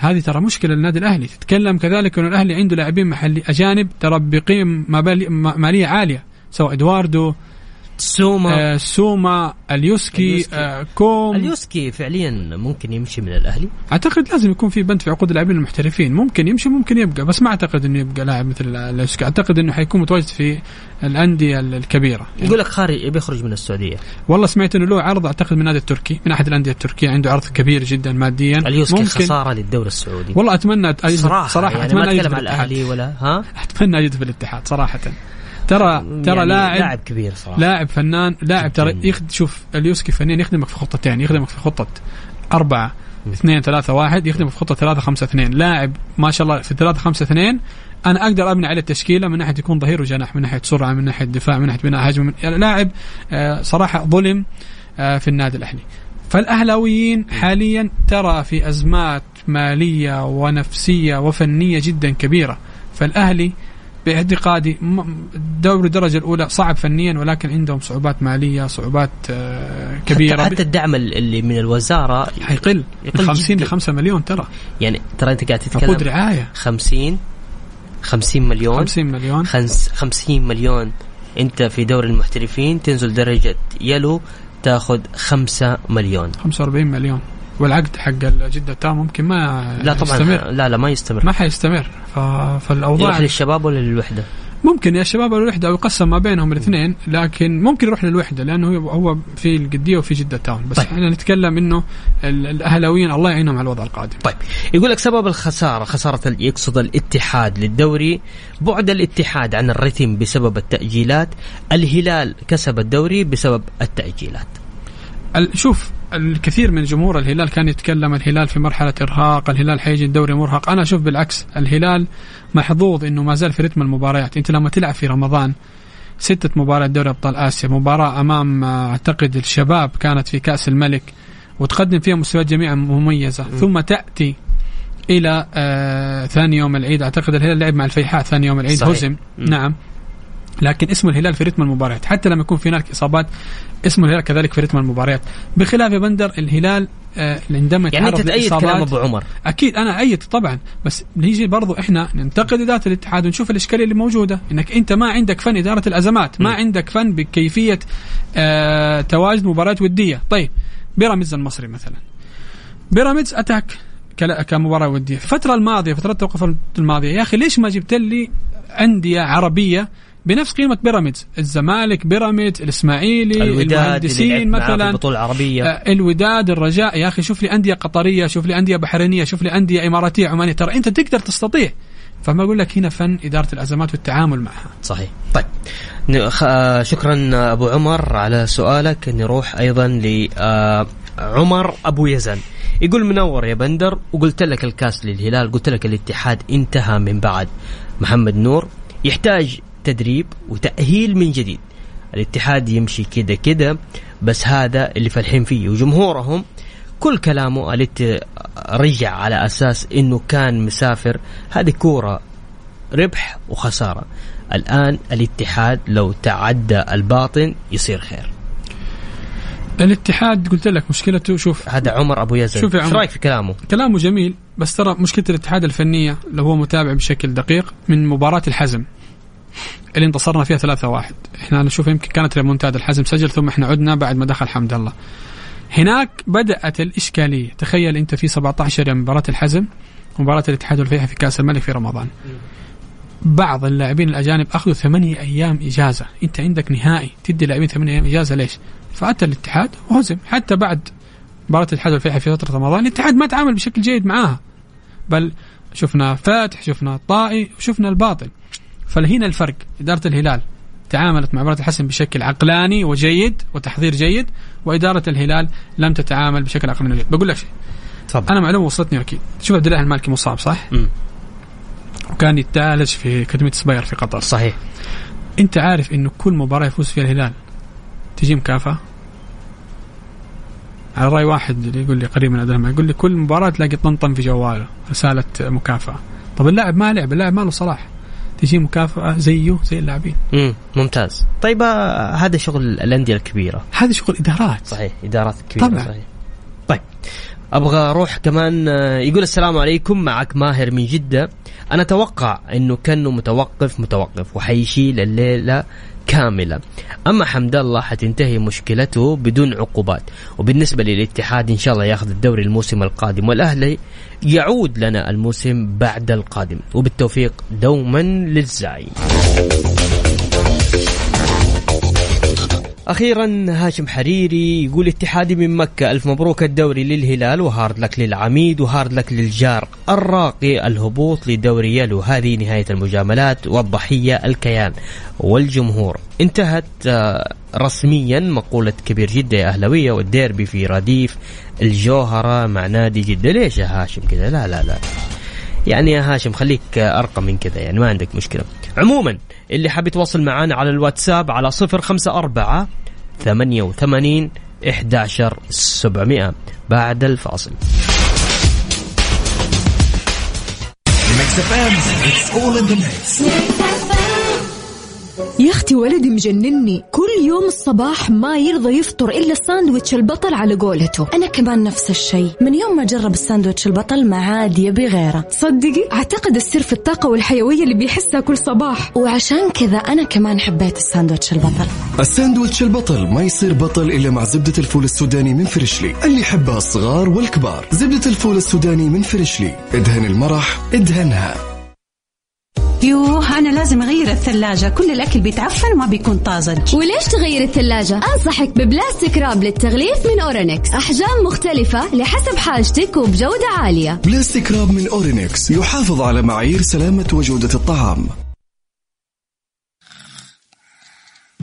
Speaker 2: هذه ترى مشكلة للنادي الأهلي. تتكلم كذلك إنه الأهلي عنده لاعبين محلي أجانب. ترى بقيم مالية عالية سواء إدواردو
Speaker 1: سوما.
Speaker 2: آه سوما أليوسكي, أليوسكي. آه كوم.
Speaker 1: اليوسكي فعليا ممكن يمشي من الأهلي.
Speaker 2: أعتقد لازم يكون في بند في عقود اللاعبين المحترفين. ممكن يمشي ممكن يبقى بس ما أعتقد إنه يبقى لاعب مثل اليوسكي. أعتقد إنه حيكون متواجد في الأندية الكبيرة.
Speaker 1: يعني يقول لك خارج بيخرج من السعودية.
Speaker 2: والله سمعت إنه له عرض أعتقد من النادي التركي من أحد الأندية التركية عنده عرض كبير جدا ماديا.
Speaker 1: اليوسكي ممكن. خسارة للدوري السعودي.
Speaker 2: والله أتمنى
Speaker 1: صراحة صراحة يعني أتمنى ما أتكلم على الأهلي ولا ها؟
Speaker 2: أتمنى اجد في الاتحاد صراحة. ترى ترى يعني لاعب
Speaker 1: لاعب كبير صراحة.
Speaker 2: لاعب فنان لاعب ترى يخد شوف اليوسكي فنان يخدمك في خطتين يخدمك في خطة أربعة اثنين ثلاثة واحد يخدمك في خطة ثلاثة خمسة اثنين. لاعب ما شاء الله في ثلاثة خمسة اثنين أنا أقدر أبني عليه التشكيلة من ناحية يكون ظهير وجناح من ناحية سرعة من ناحية دفاع من ناحية بناء هجمة من يعني لاعب آه، صراحة ظلم آه، في النادي الأهلي. فالأهلاويين حاليا ترى في أزمات مالية ونفسية وفنية جدا كبيرة. فالأهلي باعتقادي دوري الدرجة الأولى صعب فنيا ولكن عندهم صعوبات مالية صعوبات آه، كبيرة.
Speaker 1: حتى, حتى الدعم اللي من الوزارة
Speaker 2: حيقل. من
Speaker 1: يقل
Speaker 2: 50
Speaker 1: جداً.
Speaker 2: ل 5 مليون ترى.
Speaker 1: يعني ترى أنت قاعد
Speaker 2: عقود
Speaker 1: تتكلم
Speaker 2: رعاية.
Speaker 1: 50 50 مليون.
Speaker 2: 50 مليون.
Speaker 1: خمس 50 مليون أنت في دوري المحترفين تنزل درجة يلو تاخذ 5 مليون.
Speaker 2: 45 مليون. والعقد حق جده تاو ممكن ما
Speaker 1: لا طبعا
Speaker 2: يستمر.
Speaker 1: لا لا ما يستمر.
Speaker 2: ما حيستمر. ف... فالأوضاع
Speaker 1: يروح للشباب ولا للوحدة؟
Speaker 2: ممكن يا شباب الوحده أو يقسم ما بينهم الاثنين لكن ممكن يروح للوحدة لأنه هو في القديه وفي جدة تاون بس
Speaker 1: طيب.
Speaker 2: إحنا نتكلم إنه ال- الأهلاويين الله يعينهم على الوضع القادم.
Speaker 1: طيب. يقول لك سبب الخسارة خسارة يقصد الاتحاد للدوري بعد الاتحاد عن الرتم بسبب التأجيلات الهلال كسب الدوري بسبب التأجيلات.
Speaker 2: ال- شوف الكثير من جمهور الهلال كان يتكلم الهلال في مرحلة إرهاق الهلال حيجي الدوري مرهق. أنا أشوف بالعكس الهلال محظوظ إنه ما زال في رتم المباريات. أنت لما تلعب في رمضان ستة مباريات دوري أبطال آسيا مباراة أمام آه، أعتقد الشباب كانت في كأس الملك وتقدم فيها مستويات جميعا مميزة. ثم تأتي إلى آه ثاني يوم العيد. أعتقد الهلال لعب مع الفيحاء ثاني يوم العيد
Speaker 1: صحيح.
Speaker 2: هزم.
Speaker 1: مم.
Speaker 2: نعم. لكن اسم الهلال في رتم المباريات. حتى لما يكون في هناك إصابات اسم الهلال كذلك في رتم المباريات. بخلاف يا بندر الهلال آه عندما
Speaker 1: يعني
Speaker 2: أنت
Speaker 1: تأيد كلام أبو عمر.
Speaker 2: أكيد أنا أيد طبعا بس نيجي برضو إحنا ننتقد إدارة الاتحاد ونشوف الإشكالية اللي موجودة. إنك أنت ما عندك فن إدارة الأزمات ما
Speaker 1: م.
Speaker 2: عندك فن بكيفية آه تواجد مباريات ودية. طيب بيراميدز المصري مثلا. بيراميدز أتاك كمباراة ودية. الفترة الماضية فترة التوقف الماضية يا أخي ليش ما جبت لي أندية عربية بنفس قيمة بيراميدز. الزمالك بيراميدز
Speaker 1: الإسماعيلي
Speaker 2: المهندسين مثلا.
Speaker 1: البطوله العربية.
Speaker 2: آه، الوداد الرجاء. يا أخي شوف لي أندية قطرية شوف لي أندية بحرينية شوف لي أندية إماراتية عمانية. ترى أنت تقدر تستطيع. فما أقول لك هنا فن إدارة الأزمات والتعامل معها.
Speaker 1: صحيح. طيب. آه، شكرا آه، أبو عمر على سؤالك. نروح أيضا لعمر أبو يزن. يقول منور يا بندر. وقلت لك الكاس للهلال قلت لك الاتحاد انتهى من بعد. محمد نور يحتاج تدريب وتأهيل من جديد. الاتحاد يمشي كده كده بس هذا اللي فالحين فيه. وجمهورهم كل كلامه الات رجع على أساس إنه كان مسافر. هذه كورة ربح وخسارة. الآن الاتحاد لو تعدى الباطن يصير خير.
Speaker 2: الاتحاد قلت لك مشكلته شوف.
Speaker 1: هذا عمر أبو يزن.
Speaker 2: شوف إيش.
Speaker 1: رأيك في كلامه؟
Speaker 2: كلامه جميل بس ترى مشكلة الاتحاد الفنية لو هو متابع بشكل دقيق من مباراة الحزم. اللي انتصرنا فيها 3-1 إحنا نشوف يمكن كانت ريمونتادا الحزم سجل ثم إحنا عدنا بعد ما دخل حمد الله. هناك بدأت الإشكالية. تخيل أنت في 17 يوم مباراة الحزم ومباراه الاتحاد والفيحاء في كأس الملك في رمضان. بعض اللاعبين الأجانب أخذوا ثمانية أيام إجازة. أنت عندك نهائي تدي لاعبين ثمانية أيام إجازة ليش؟ فأتى الاتحاد وهزم. حتى بعد مباراة الاتحاد والفيحاء في فترة رمضان الاتحاد ما تعامل بشكل جيد معاها. بل شفنا فاتح شفنا الطائي وشفنا الباطل. فهنا الفرق. إدارة الهلال تعاملت مع مباراة الحسن بشكل عقلاني وجيد وتحضير جيد وإدارة الهلال لم تتعامل بشكل عقلاني وجيد. بقول لك شيء.
Speaker 1: تفضل.
Speaker 2: أنا معلومة وصلتني أكيد. شوف عبد الله المالكي مصاب صح؟
Speaker 1: مم.
Speaker 2: وكان يتعالج في أكاديمية سباير في قطر.
Speaker 1: صحيح.
Speaker 2: أنت عارف إنه كل مباراة يفوز فيها الهلال تجي مكافأة؟ على رأي واحد اللي يقول لي قريب من عبد يقول لي كل مباراة تلاقي طنطن في جواله رسالة مكافأة. طب اللاعب ما لعب اللاعب ما له صلاح. تجي مكافأة زيه زي اللاعبين.
Speaker 1: مم. ممتاز. طيب آه، هذا شغل الأندية الكبيرة.
Speaker 2: هذا شغل إدارات.
Speaker 1: صحيح إدارات كبيرة
Speaker 2: طبعاً.
Speaker 1: صحيح. طيب أبغى أروح كمان آه، يقول السلام عليكم معك ماهر من جدة. أنا أتوقع إنه كأنه متوقف متوقف وحيشيل الليلة كاملة. أما حمد الله حتنتهي مشكلته بدون عقوبات. وبالنسبة للاتحاد إن شاء الله ياخذ الدوري الموسم القادم. والأهلي يعود لنا الموسم بعد القادم. وبالتوفيق دوما للزعيم أخيرا هاشم حريري يقول اتحادي من مكة. ألف مبروك الدوري للهلال و hard luck للعميد و hard luck للجار. الراقي الهبوط لدوري يلو. هذه نهاية المجاملات والضحية الكيان والجمهور. انتهت آه، رسميا مقولة كبير جده يا أهلاوية والديربي في رديف الجوهرة مع نادي جدة. ليش يا هاشم كذا لا لا لا. يعني يا هاشم خليك أرقى من كذا يعني ما عندك مشكلة. عموما اللي حاب يتواصل معنا على الواتساب على 054 88 11 700 بعد الفاصل.
Speaker 4: يا أختي ولدي مجنني. كل يوم الصباح ما يرضى يفطر إلا ساندويتش البطل على قولته.
Speaker 7: أنا كمان نفس الشيء. من يوم ما جرب الساندويتش البطل ما عاد يبي غيره.
Speaker 4: تصدقي أعتقد السر في الطاقة والحيوية اللي بيحسها كل صباح.
Speaker 7: وعشان كذا أنا كمان حبيت الساندويتش البطل.
Speaker 8: الساندويتش البطل ما يصير بطل إلا مع زبدة الفول السوداني من فريشلي. اللي يحبها الصغار والكبار. زبدة الفول السوداني من فريشلي. ادهن المرح ادهنها.
Speaker 9: يوه أنا لازم أغير الثلاجة. كل الأكل بيتعفن وما بيكون طازج.
Speaker 10: وليش تغير الثلاجة؟ أنصحك ب plastic wrap للتغليف من أورينكس. أحجام مختلفة لحسب حاجتك وبجودة عالية.
Speaker 8: plastic wrap من أورينكس يحافظ على معايير سلامة وجودة الطعام.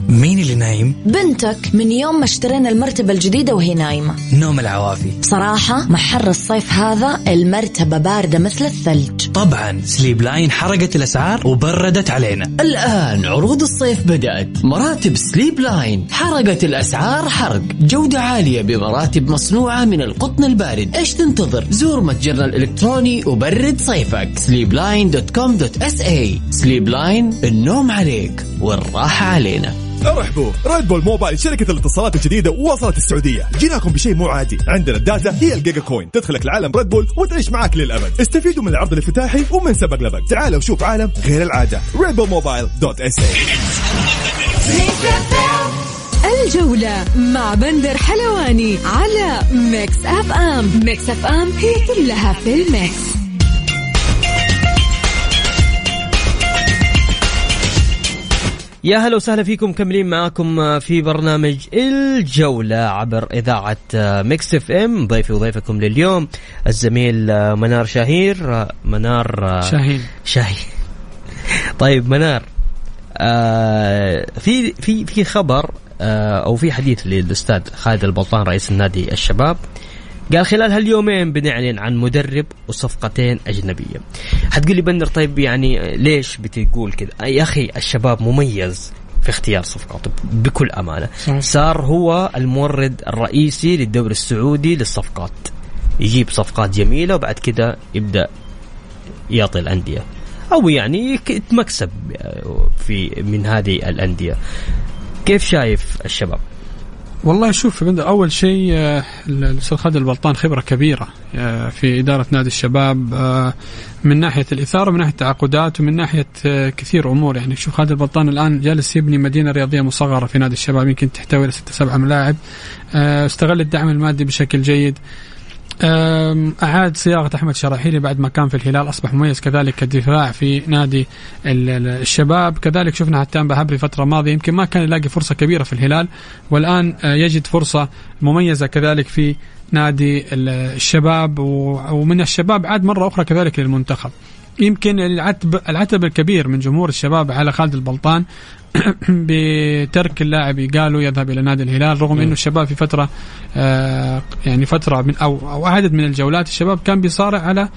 Speaker 11: مين اللي نايم؟
Speaker 7: بنتك من يوم ما اشترينا المرتبة الجديدة وهي نايمة.
Speaker 11: نوم العوافي.
Speaker 7: بصراحة مع حر الصيف هذا المرتبة باردة مثل الثلج.
Speaker 11: طبعا سليب لاين حرقت الأسعار وبردت علينا.
Speaker 12: الآن عروض الصيف بدأت. مراتب سليب لاين حرقت الأسعار حرق. جودة عالية بمراتب مصنوعة من القطن البارد. إيش تنتظر؟ زور متجرنا الإلكتروني وبرد صيفك. sleepline.com.sa سليب لاين النوم عليك والراحة علينا.
Speaker 13: ارحبوا ريد بول موبايل شركة الاتصالات الجديدة وصلت السعودية. جيناكم بشيء مو عادي. عندنا ال data هي ال Giga Coin. تدخلك لعالم ريد بول وتعيش معاك للأبد. استفيدوا من العرض الافتتاحي ومن سبق لبق تعال وشوف عالم غير العادة. ريد بول موبايل dot اس
Speaker 4: الجولة مع بندر حلواني على ميكس اف ام ميكس اف ام هي كلها في الميكس.
Speaker 1: يا هلا وسهلا فيكم مكملين معاكم في برنامج الجولة عبر إذاعة ميكس إف إم. ضيفي وضيفكم لليوم الزميل منار شهير منار
Speaker 2: شاهين.
Speaker 1: شاهين. طيب منار آه في في في خبر آه أو في حديث للأستاذ خالد البلطان رئيس النادي الشباب. قال خلال هاليومين بنعلن عن مدرب وصفقتين أجنبية. حتقول لي بندر طيب يعني ليش بتقول كذا؟ يا أخي الشباب مميز في اختيار صفقاته بكل.
Speaker 2: صحيح.
Speaker 1: صار هو المورد الرئيسي للدوري السعودي للصفقات. يجيب صفقات جميلة وبعد كده يبدأ يعطي الأندية. أو يعني يك- مكسب في من هذه الأندية. كيف شايف الشباب؟
Speaker 2: والله شوف أول شيء آه، الأستاذ خالد البلطان خبرة كبيرة آه، في إدارة نادي الشباب آه، من ناحية الإثارة ومن ناحية التعاقدات ومن ناحية كثير أمور. يعني شوف خالد البلطان الآن جالس يبني مدينة رياضية مصغرة في نادي الشباب يمكن تحتوي على ستة سبعة ملاعب. استغل الدعم المادي بشكل جيد. أعاد صياغة أحمد شراحيلي بعد ما كان في الهلال أصبح مميز كذلك كدفاع في نادي ال- ال- الشباب. كذلك شفنا حتان بهبري فترة ماضية يمكن ما كان يلاقي فرصة كبيرة في الهلال والآن آه، يجد فرصة مميزة كذلك في نادي ال- الشباب ومن الشباب عاد مرة أخرى كذلك للمنتخب. يمكن العتب العتب الكبير من جمهور الشباب على خالد البلطان بترك اللاعب قالوا يذهب إلى نادي الهلال رغم إنه الشباب في فترة آه يعني فترة من أو أو عدد من الجولات الشباب كان بيصارع على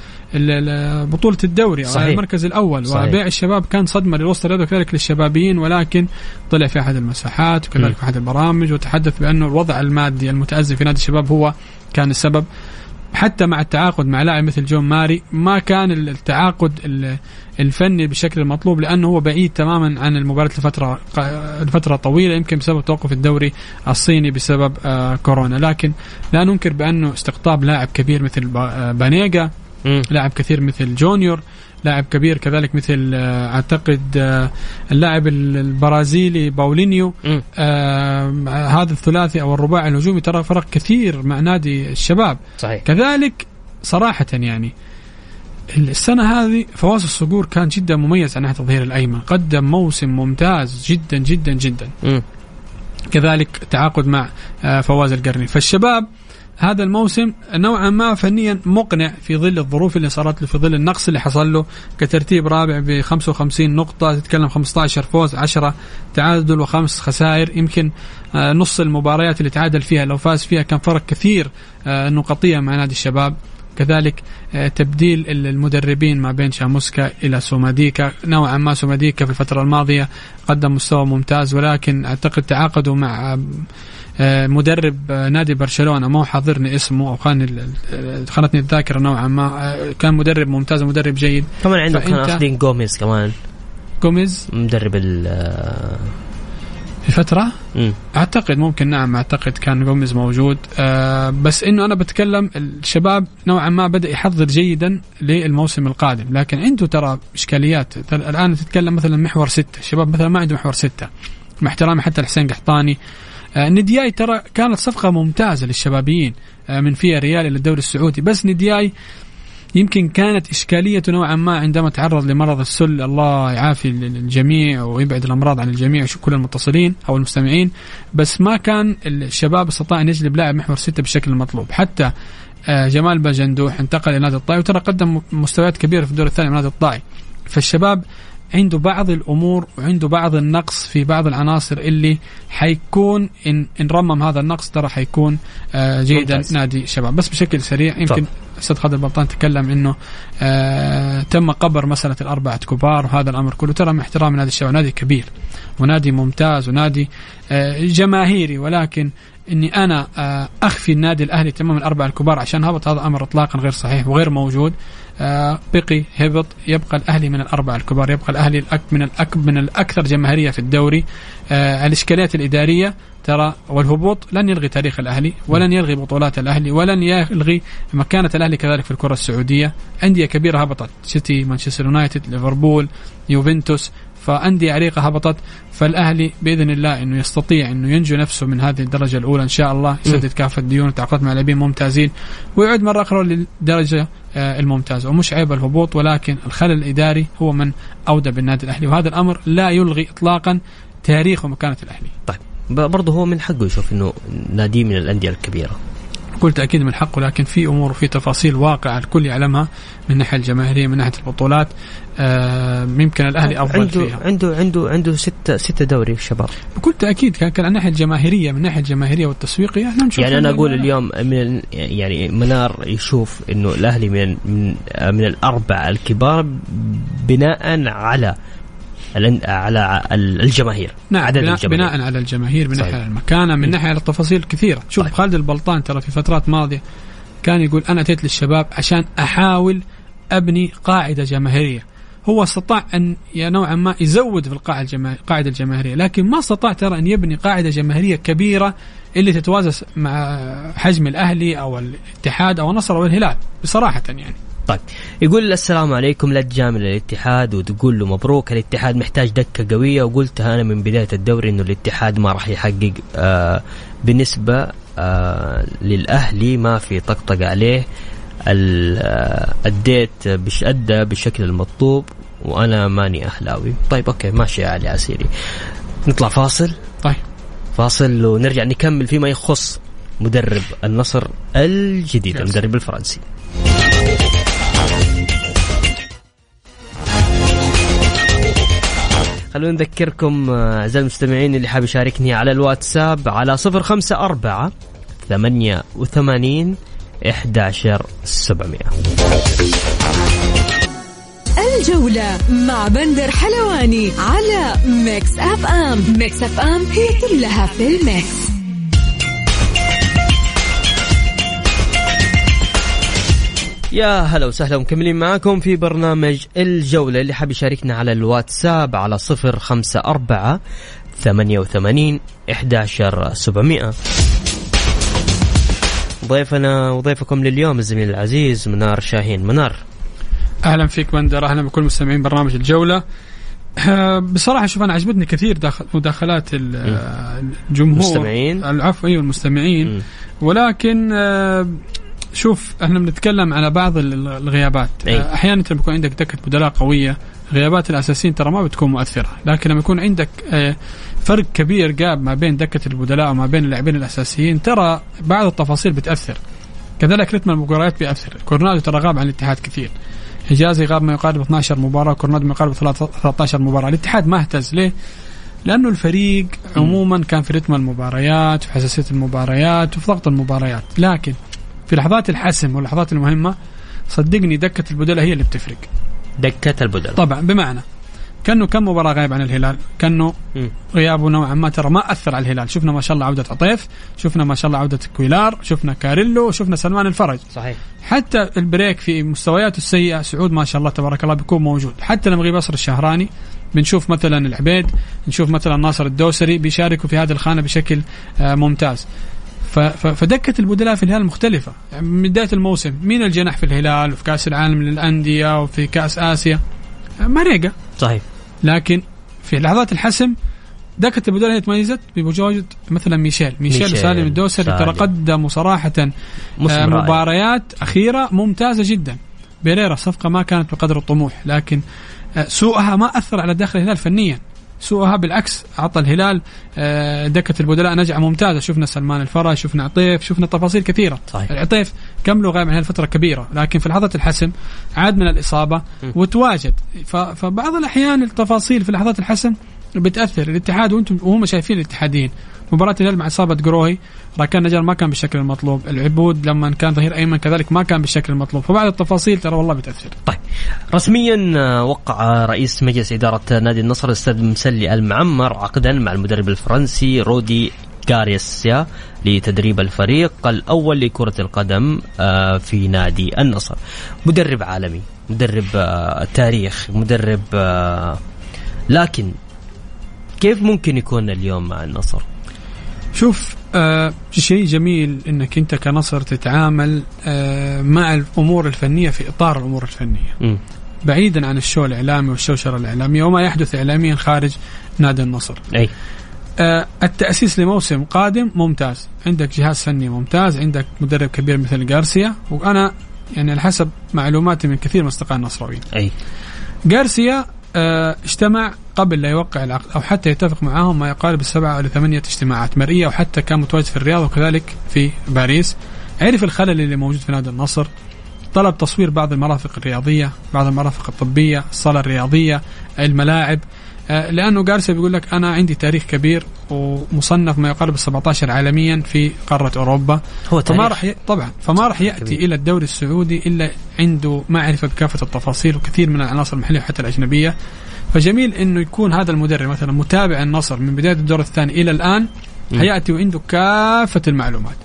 Speaker 2: بطولة الدوري
Speaker 1: صحيح.
Speaker 2: على المركز الأول
Speaker 1: صحيح.
Speaker 2: وبيع الشباب كان صدمة للوسط الرياضي وكذلك للشبابيين ولكن طلع في أحد المساحات وكذلك. في أحد البرامج وتحدث بأنه الوضع المادي المتأزم في نادي الشباب هو كان السبب حتى مع التعاقد مع لاعب مثل جون ماري ما كان التعاقد ال- الفني بالشكل المطلوب لأنه هو بعيد تماما عن المباراة لفترة لفترة طويلة يمكن بسبب توقف الدوري الصيني بسبب آه كورونا لكن لا ننكر بأنه استقطاب لاعب كبير مثل آه، بانيجا. لاعب كبير مثل جونيور لاعب كبير كذلك مثل آه، أعتقد آه، اللاعب ال- البرازيلي باولينيو. آه هذا الثلاثي أو الرباعي الهجومي ترى فرق كثير مع نادي الشباب
Speaker 1: صحيح
Speaker 2: كذلك صراحة يعني السنة هذه فواز الصقور كان جدا مميز على ناحية الظهير الأيمن قدم موسم ممتاز جدا جدا جدا
Speaker 1: مم.
Speaker 2: كذلك تعاقد مع آه، فواز القرني فالشباب هذا الموسم نوعا ما فنيا مقنع في ظل الظروف اللي صارت له في ظل النقص اللي حصل له كترتيب رابع ب 55 نقطة تتكلم 15 فوز 10 تعادل وخمس خسائر. يمكن آه، نص المباريات اللي تعادل فيها لو فاز فيها كان فرق كثير آه، نقطية مع نادي الشباب. كذلك آه، تبديل ال- المدربين ما بين شاموسكا إلى سوماديكا. نوعا ما سوماديكا في الفترة الماضية قدم مستوى ممتاز ولكن أعتقد تعاقدوا مع مدرب آه، نادي برشلونة مو حاضرني اسمه أو خاني ال- خانتني الذاكرة نوعا ما. آه، كان مدرب ممتاز ومدرب جيد.
Speaker 1: كمان عندهم كانوا
Speaker 2: فأنت-
Speaker 1: آخذين جوميز كمان.
Speaker 2: جوميز؟
Speaker 1: مدرب ال آه،
Speaker 2: في فترة؟
Speaker 1: مم.
Speaker 2: أعتقد ممكن نعم أعتقد كان جوميز موجود. آه بس إنه أنا بتكلم الشباب نوعا ما بدأ يحضر جيدا للموسم القادم. لكن عنده ترى إشكاليات. الآن تتكلم مثلا محور ستة. الشباب مثلا ما عنده محور ستة. مع احترامي حتى لحسين قحطاني. آه ندياي ترى كانت صفقة ممتازة للشبابيين آه من فيها ريال إلى الدوري السعودي. بس ندياي يمكن كانت إشكاليته نوعا ما عندما تعرض لمرض السل. الله يعافي الجميع ويبعد الأمراض عن الجميع كل المتصلين أو المستمعين. بس ما كان الشباب استطاع أن يجلب لاعب محور ستة بالشكل المطلوب حتى آه، جمال باجندوح انتقل إلى نادي الطائي وترى قدم مستويات كبيرة في الدور الثاني من نادي الطائي. فالشباب عنده بعض الأمور وعنده بعض النقص في بعض العناصر اللي حيكون ان إن رمم هذا النقص ترى حيكون آه جيدا
Speaker 1: ممتاز.
Speaker 2: نادي شباب بس بشكل سريع يمكن. أستاذ خالد البلطان تكلم إنه آه تم قبر مسألة الأربعة كبار وهذا الأمر كله ترى مع احترام نادي الشباب نادي كبير ونادي ممتاز ونادي آه جماهيري ولكن إني أنا آه أخفي النادي الأهلي تماما الأربعة الكبار عشان هبط هذا أمر اطلاقا غير صحيح وغير موجود. آه بقي هبط يبقى الأهلي من الأربعة الكبار يبقى الأهلي الأك من الأك من الأكثر جماهيرية في الدوري. آه الإشكاليات الإدارية ترى والهبوط لن يلغي تاريخ الأهلي ولن يلغي بطولات الأهلي ولن يلغي مكانة الأهلي كذلك في الكرة السعودية. أندية كبيرة هبطت سيتي مانشستر يونايتد ليفربول يوفنتوس. فأندية عريقة هبطت فالأهلي بإذن الله أنه يستطيع أنه ينجو نفسه من هذه الدرجة الأولى إن شاء الله يسدد كافة الديون تعاقدات مع لاعبين ممتازين ويعود مرة أخرى للدرجة آه، الممتازة. ومش عيب الهبوط ولكن الخلل الإداري هو من أودى بالنادي الأهلي وهذا الأمر لا يلغي إطلاقا تاريخ ومكانة الأهلي.
Speaker 1: طيب برضه هو من حقه يشوف إنه نادي من الأندية الكبيرة.
Speaker 2: قلت أكيد من حقه لكن في أمور وفي تفاصيل واقعة الكل يعلمها من الناحيه الجماهيرية من ناحية البطولات آه يمكن الأهلي أفضل
Speaker 1: عنده
Speaker 2: فيها.
Speaker 1: عنده عنده عنده ستة ستة دوري الشباب.
Speaker 2: بكل تاكيد كان كان الناحيه الجماهيرية من الناحيه الجماهيرية والتسويقيه إحنا نشوف
Speaker 1: يعني أنا
Speaker 2: إنه-
Speaker 1: أقول اليوم من يعني منار يشوف إنه الأهلي من من من الأربعة الكبار بناء على على الجماهير
Speaker 2: نعم
Speaker 1: عدد
Speaker 2: بناء,
Speaker 1: الجماهير.
Speaker 2: بناء على الجماهير من ناحية
Speaker 1: صحيح.
Speaker 2: المكانة من ناحية على التفاصيل كثيرة. شوف
Speaker 1: طيب.
Speaker 2: خالد البلطان ترى في فترات ماضية كان يقول أنا أتيت للشباب عشان أحاول أبني قاعدة جماهيرية. هو استطاع أن نوعا ما يزود في القاعدة الجماهيرية لكن ما استطاع ترى أن يبني قاعدة جماهيرية كبيرة اللي تتوازى مع حجم الأهلي أو الاتحاد أو النصر أو الهلال بصراحة يعني.
Speaker 1: طيب يقول السلام عليكم لا تجامل الاتحاد وتقول له مبروك الاتحاد محتاج دكة قوية وقلتها أنا من بداية الدوري إنه الاتحاد ما راح يحقق آه بالنسبة آه للأهلي ما في طقطقة عليه آه، أديت بش أدى بالشكل المطلوب وأنا ماني أهلاوي. طيب أوكي ماشي يا علي عسيري. نطلع فاصل؟
Speaker 2: طيب.
Speaker 1: فاصل ونرجع نكمل فيما يخص مدرب النصر الجديد. المدرب الفرنسي. خلونا نذكركم آه، أعزائي المستمعين اللي حاب يشاركني على الواتساب على صفر خمسة أربعة ثمانية وثمانين إحداشر سبعمية.
Speaker 4: الجولة مع بندر حلواني على ميكس أف أم. ميكس أف أم هي كلها في الميكس.
Speaker 1: يا هلا وسهلا مكملين معاكم في برنامج الجولة. اللي حاب يشاركنا على الواتساب على صفر خمسة أربعة ثمانية وثمانين إحداشر سبعمائة ضيفنا وضيفكم لليوم الزميل العزيز منار شاهين. منار.
Speaker 2: أهلا فيك بندر أهلا بكل مستمعين برنامج الجولة. آه، بصراحة شوف أنا عجبتني كثير داخل مداخلات ال- الجمهور.
Speaker 1: المستمعين.
Speaker 2: العفو أيوه المستمعين. ولكن آه، شوف إحنا بنتكلم على بعض ال- الغيابات.
Speaker 1: أي.
Speaker 2: آه، أحيانا انت بيكون عندك دكة بدلاء قوية. غيابات الأساسيين ترى ما بتكون مؤثرة لكن لما يكون عندك آه، فرق كبير جاب ما بين دكة البدلاء وما بين اللاعبين الأساسيين ترى بعض التفاصيل بتأثر. كذلك رتم المباريات بيأثر. كورنادو ترى غاب عن الاتحاد كثير. حجازي غاب ما يقارب 12 مباراة كورنادو ما يقارب 13 مباراة. الاتحاد ما اهتز. ليه؟ لأنه الفريق عموما كان في رتم المباريات وفي حساسية المباريات وفي ضغط المباريات. لكن في لحظات الحسم واللحظات المهمة صدقني دكة البدلاء هي اللي بتفرق.
Speaker 1: دكة البدلاء
Speaker 2: طبعا بمعنى كأنه كم مباراة غايب عن الهلال كأنه غيابه نوعا ما ترى ما أثر على الهلال. شفنا ما شاء الله عودة عطيف شفنا ما شاء الله عودة كويلار شفنا كاريلو شفنا سلمان الفرج.
Speaker 1: صحيح.
Speaker 2: حتى البريك في مستوياته السيئة سعود ما شاء الله تبارك الله بيكون موجود. حتى لما يغيب ياسر الشهراني بنشوف مثلا العبيد نشوف مثلا ناصر الدوسري بيشاركوا في هذه الخانة بشكل آه ممتاز. ف- ف- فدكة البدلاء في الهلال مختلفة. يعني من بداية الموسم مين الجناح في الهلال؟ وفي كأس العالم للأندية وفي كأس آسيا؟ آه، ماريجا.
Speaker 1: صحيح.
Speaker 2: لكن في لحظات الحسم دكة البدلاء هي تميزت بوجود مثلا ميشيل. ميشيل,
Speaker 1: ميشيل،
Speaker 2: وسالم الدوسري ترى
Speaker 1: سالم.
Speaker 2: قدموا صراحة آه،. مباريات أخيرة ممتازة جدا. بيريرا صفقة ما كانت بقدر الطموح لكن آه، سوءها ما أثر على داخل الهلال فنيا. سوءها. بالعكس أعطى الهلال آه، دكة البدلاء نجعة ممتازة. شفنا سلمان الفرج شفنا عطيف شفنا تفاصيل كثيرة.
Speaker 1: صحيح.
Speaker 2: العطيف كملوا غايب عن فترة كبيرة لكن في لحظة الحسم عاد من الإصابة وتواجد. فبعض الأحيان التفاصيل في لحظات الحسم بتأثر. الاتحاد وأنتم وهم شايفين الاتحاديين. مباراة الهلال مع إصابة قروهي راكان نجار ما كان بالشكل المطلوب. العبود لما كان ظهير أيمن كذلك ما كان بالشكل المطلوب. فبعض التفاصيل ترى والله بتأثر.
Speaker 1: طيب. رسميا آه، وقع رئيس مجلس إدارة نادي النصر الأستاذ مسلي المعمر عقدا مع المدرب الفرنسي رودي غاريسيا لتدريب الفريق الأول لكرة القدم آه، في نادي النصر. مدرب عالمي مدرب آه، تاريخ مدرب آه، لكن كيف ممكن يكون اليوم مع النصر؟
Speaker 2: شوف آه شيء جميل إنك أنت كنصر تتعامل آه مع الأمور الفنية في إطار الأمور الفنية.
Speaker 1: مم.
Speaker 2: بعيدا عن الشو الإعلامي والشوشرة الإعلامية وما يحدث اعلاميا خارج نادي النصر.
Speaker 1: أي.
Speaker 2: آه التأسيس لموسم قادم ممتاز. عندك جهاز فني ممتاز عندك مدرب كبير مثل جارسيا وأنا يعني على حسب معلوماتي من كثير من أصدقاء النصراويين.
Speaker 1: أي.
Speaker 2: جارسيا اجتمع قبل لا يوقع العقد أو حتى يتفق معهم ما يقارب السبعه أو ثمانية اجتماعات مرئية وحتى كان متواجد في الرياض وكذلك في باريس. عرف الخلل اللي موجود في نادي النصر طلب تصوير بعض المرافق الرياضية بعض المرافق الطبية الصالة الرياضية الملاعب. آه، لأنه جارسيا بيقول لك أنا عندي تاريخ كبير ومصنف ما يقارب ال 17 عالميا في قارة أوروبا
Speaker 1: هو
Speaker 2: فما. راح ي... طبعا فما راح يأتي
Speaker 1: كبير.
Speaker 2: إلى الدوري السعودي إلا عنده معرفة بكافة التفاصيل وكثير من العناصر المحلية وحتى الأجنبية فجميل إنه يكون هذا المدرب مثلا متابع النصر من بداية الدور الثاني إلى
Speaker 1: الآن.
Speaker 2: حيأتي وعنده كافة المعلومات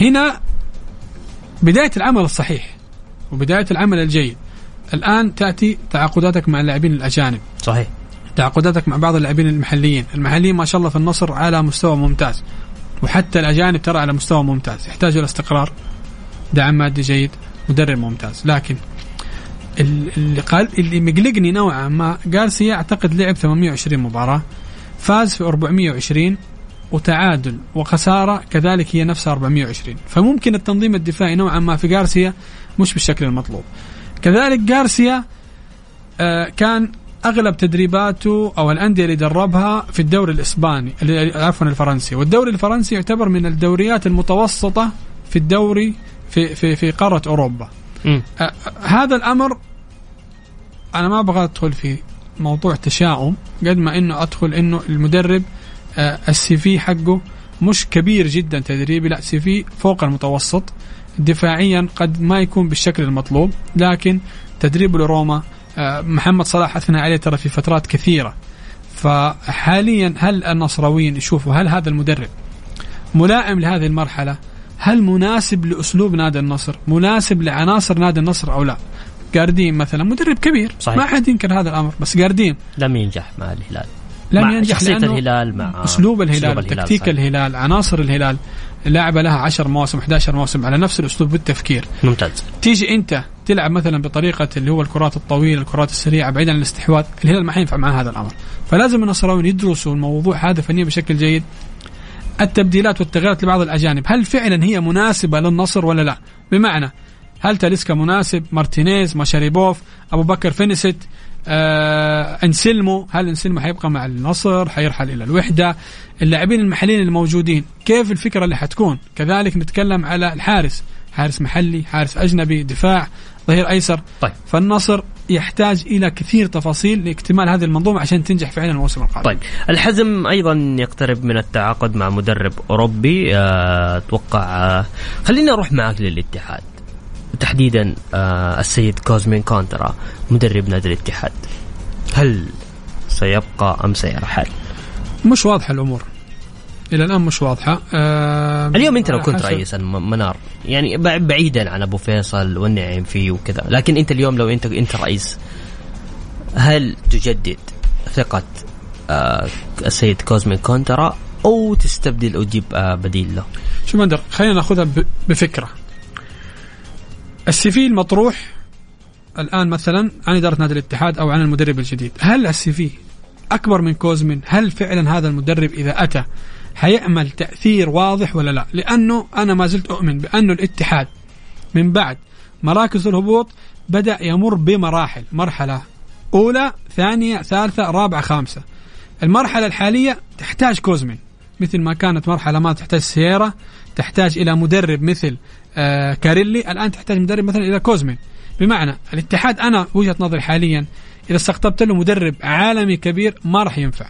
Speaker 2: هنا بداية العمل الصحيح وبداية العمل الجيد الآن تأتي تعاقداتك مع اللاعبين الأجانب
Speaker 1: صحيح
Speaker 2: تعاقداتك مع بعض اللاعبين المحليين. المحليين ما شاء الله في النصر على مستوى ممتاز. وحتى الأجانب ترى على مستوى ممتاز. يحتاجوا إلى استقرار دعم مادي جيد مدرب ممتاز. لكن ال- اللي قال اللي مقلقني نوعا ما جارسيا أعتقد لعب 820 مباراة فاز في 420 وتعادل وخسارة كذلك هي نفسها 420 فممكن التنظيم الدفاعي نوعا ما في جارسيا مش بالشكل المطلوب. كذلك جارسيا آه، كان أغلب تدريباته أو الأندية اللي دربها في الدوري الإسباني اللي- عفوا الفرنسي. والدوري الفرنسي يعتبر من الدوريات المتوسطة في الدوري في في في قارة
Speaker 1: أوروبا.
Speaker 2: آه، هذا الأمر أنا ما أبغى أدخل في موضوع تشاؤم قد ما إنه أدخل إنه المدرب آه، السي في حقه مش كبير جدا تدريبي لا سي في فوق المتوسط. دفاعيا قد ما يكون بالشكل المطلوب لكن تدريبه لروما محمد صلاح اثنى عليه ترى في فترات كثيرة. فحاليا هل النصراويين يشوفوا هل هذا المدرب ملائم لهذه المرحلة؟ هل مناسب لأسلوب نادي النصر؟ مناسب لعناصر نادي النصر أو لا؟ جاردين مثلا مدرب كبير
Speaker 1: صحيح.
Speaker 2: ما حد ينكر هذا الأمر بس جاردين.
Speaker 1: لم ينجح مع الهلال.
Speaker 2: لم
Speaker 1: مع
Speaker 2: ينجح
Speaker 1: شخصية الهلال مع
Speaker 2: أسلوب الهلال
Speaker 1: أسلوب
Speaker 2: تكتيك
Speaker 1: صحيح.
Speaker 2: الهلال عناصر الهلال. لعبه لها 10 مواسم 11 موسم على نفس الأسلوب بالتفكير.
Speaker 1: ممتاز.
Speaker 2: تيجي أنت تلعب مثلا بطريقة اللي هو الكرات الطويلة الكرات السريعة بعيدا عن الاستحواذ الهلال ما حينفع مع هذا الأمر. فلازم النصراويين يدرسوا الموضوع هذا فنيا بشكل جيد. التبديلات والتغييرات لبعض الأجانب هل فعلا هي مناسبة للنصر ولا لا؟ بمعنى هل تاليسكا مناسب؟ مارتينيز مشاريبوف أبو بكر فينسنت آه انسلمو هل انسلمو حيبقى مع النصر؟ حيرحل إلى الوحدة. اللاعبين المحليين الموجودين كيف الفكرة اللي حتكون؟ كذلك نتكلم على الحارس. حارس محلي حارس أجنبي دفاع ظهير أيسر.
Speaker 1: طيب.
Speaker 2: فالنصر يحتاج إلى كثير تفاصيل لاكتمال هذه المنظومة عشان تنجح فعلا الموسم القادم.
Speaker 1: طيب. الحزم أيضا يقترب من التعاقد مع مدرب أوروبي. آه، أتوقع آه، خلينا نروح معك للاتحاد تحديدا آه، السيد كوزمين كونترا مدرب نادي الاتحاد. هل سيبقى أم سيرحل؟
Speaker 2: مش واضحة الأمور. إلى الآن مش واضحة.
Speaker 1: آه اليوم أنت لو كنت رئيس منار. يعني بعيدا عن أبو فيصل والنعيم فيه وكذا. لكن أنت اليوم لو أنت أنت رئيس هل تجدد ثقة آه السيد كوزمين كونترا أو تستبدل أو تجيب آه بديل له؟
Speaker 2: شو مندر خلينا ناخذها بفكرة. ال CV المطروح الآن مثلا عن إدارة نادي الاتحاد أو عن المدرب الجديد هل ال CV أكبر من كوزمين هل فعلا هذا المدرب إذا أتى حيعمل تأثير واضح ولا لا؟ لأنه أنا ما زلت أؤمن بانه الاتحاد من بعد مراكز الهبوط بدأ يمر بمراحل مرحلة أولى ثانية ثالثة رابعة خامسة. المرحلة الحالية تحتاج كوزمين مثل ما كانت مرحلة ما تحتاج سييرا تحتاج إلى مدرب مثل آه كاريلي الآن تحتاج مدرب مثلا إلى كوزمين بمعنى الاتحاد أنا وجهة نظري حاليا إذا استقطبت له مدرب عالمي كبير ما راح ينفع.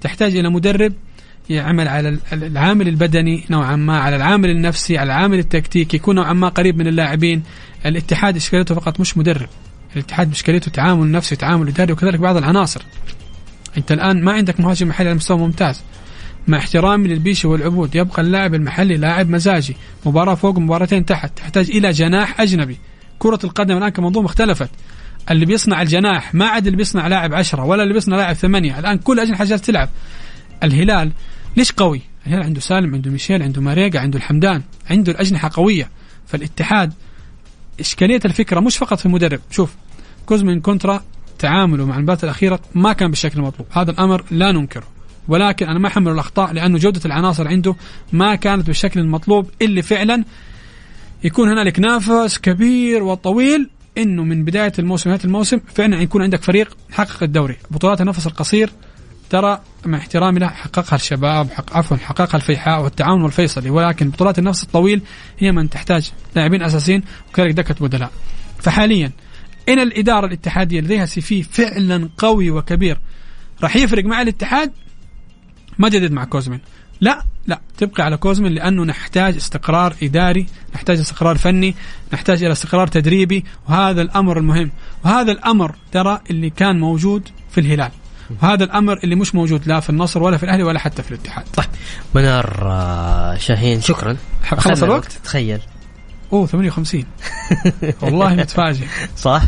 Speaker 2: تحتاج إلى مدرب يعمل على العامل البدني نوعا ما على العامل النفسي على العامل التكتيكي يكون نوعا ما قريب من اللاعبين. الاتحاد إشكاليته فقط مش مدرب. الاتحاد مشكلته تعامل نفسي تعامل إداري وكذلك بعض العناصر. أنت الآن ما عندك مهاجم محلي على مستوى ممتاز. مع احترامي للبيشي والعبود. يبقى اللاعب المحلي لاعب مزاجي. مباراة فوق مباراتين تحت. تحتاج إلى جناح أجنبي. كرة القدم الآن كمنظومة اختلفت. اللي بيصنع الجناح ما عاد اللي بيصنع لاعب عشرة ولا اللي بيصنع لاعب ثمانية. الآن كل أجنحة جالسة تلعب. الهلال ليش قوي؟ الهلال عنده سالم عنده ميشيل عنده ماريجا عنده الحمدان. عنده الأجنحة قوية. فالاتحاد إشكالية الفكرة مش فقط في المدرب. شوف كوزمين كونترا تعامله مع المباراة الأخيرة ما كان بالشكل المطلوب. هذا الأمر لا ننكره. ولكن أنا ما أحمل الأخطاء لأنه جودة العناصر عنده ما كانت بالشكل المطلوب اللي فعلا. يكون هنالك نافس كبير وطويل إنه من بداية الموسم نهايه الموسم فعلا يكون عندك فريق حقق الدوري. بطولات النفس القصير ترى مع احترامي له حققها الشباب حق عفوا حققها الفيحاء والتعاون والفيصلي. ولكن بطولات النفس الطويل هي من تحتاج لاعبين أساسيين وكذلك دكة بدلاء. فحاليا إن الإدارة الاتحادية لديها سي في فعلا قوي وكبير راح يفرق مع الاتحاد؟ ما جدد مع كوزمين لا لا تبقى على كوزمين لأنه نحتاج استقرار إداري، نحتاج استقرار فني، نحتاج إلى استقرار تدريبي وهذا الأمر المهم، وهذا الأمر ترى اللي كان موجود في الهلال. وهذا الأمر اللي مش موجود لا في النصر ولا في الأهلي ولا حتى في الاتحاد.
Speaker 1: طيب منار آه، شاهين شكرا.
Speaker 2: خلص الوقت؟
Speaker 1: تخيل.
Speaker 2: أوه 58 والله متفاجئ
Speaker 1: صح؟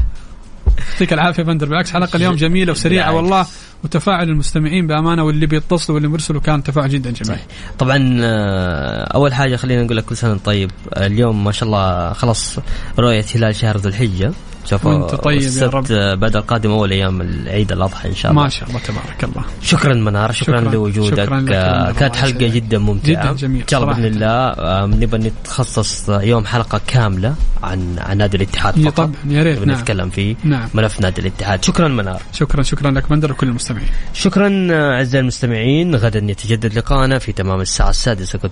Speaker 2: يعطيك العافية بندر بالعكس حلقة اليوم جميلة وسريعة والله وتفاعل المستمعين بأمانة واللي بيتصلوا واللي بيرسلوا كان تفاعل جدا جميل. صحيح.
Speaker 1: طبعا آه، أول حاجة خلينا نقول لك كل سنة طيب اليوم ما شاء الله خلص رؤية هلال شهر ذو الحجة
Speaker 2: شوفوا وانت طيب يا رب.
Speaker 1: بعد القادم أول أيام العيد الأضحى إن شاء الله.
Speaker 2: ما شاء الله تبارك الله.
Speaker 1: شكرا منار شكرا, شكرا لوجودك. شكرا كانت حلقة جدا ممتعة.
Speaker 2: جدا جميل
Speaker 1: ان شاء الله بإذن الله نبغى نتخصص يوم حلقة كاملة عن عن نادي الاتحاد
Speaker 2: فقط. طبعا يا ريت
Speaker 1: نعم. نتكلم فيه
Speaker 2: نعم.
Speaker 1: ملف نادي الاتحاد. شكرا منار.
Speaker 2: شكرا شكرا لك. بندر وكل المستمعين.
Speaker 1: شكرا أعزائي المستمعين. غدا يتجدد لقاءنا في تمام الساعة السادسة. كنت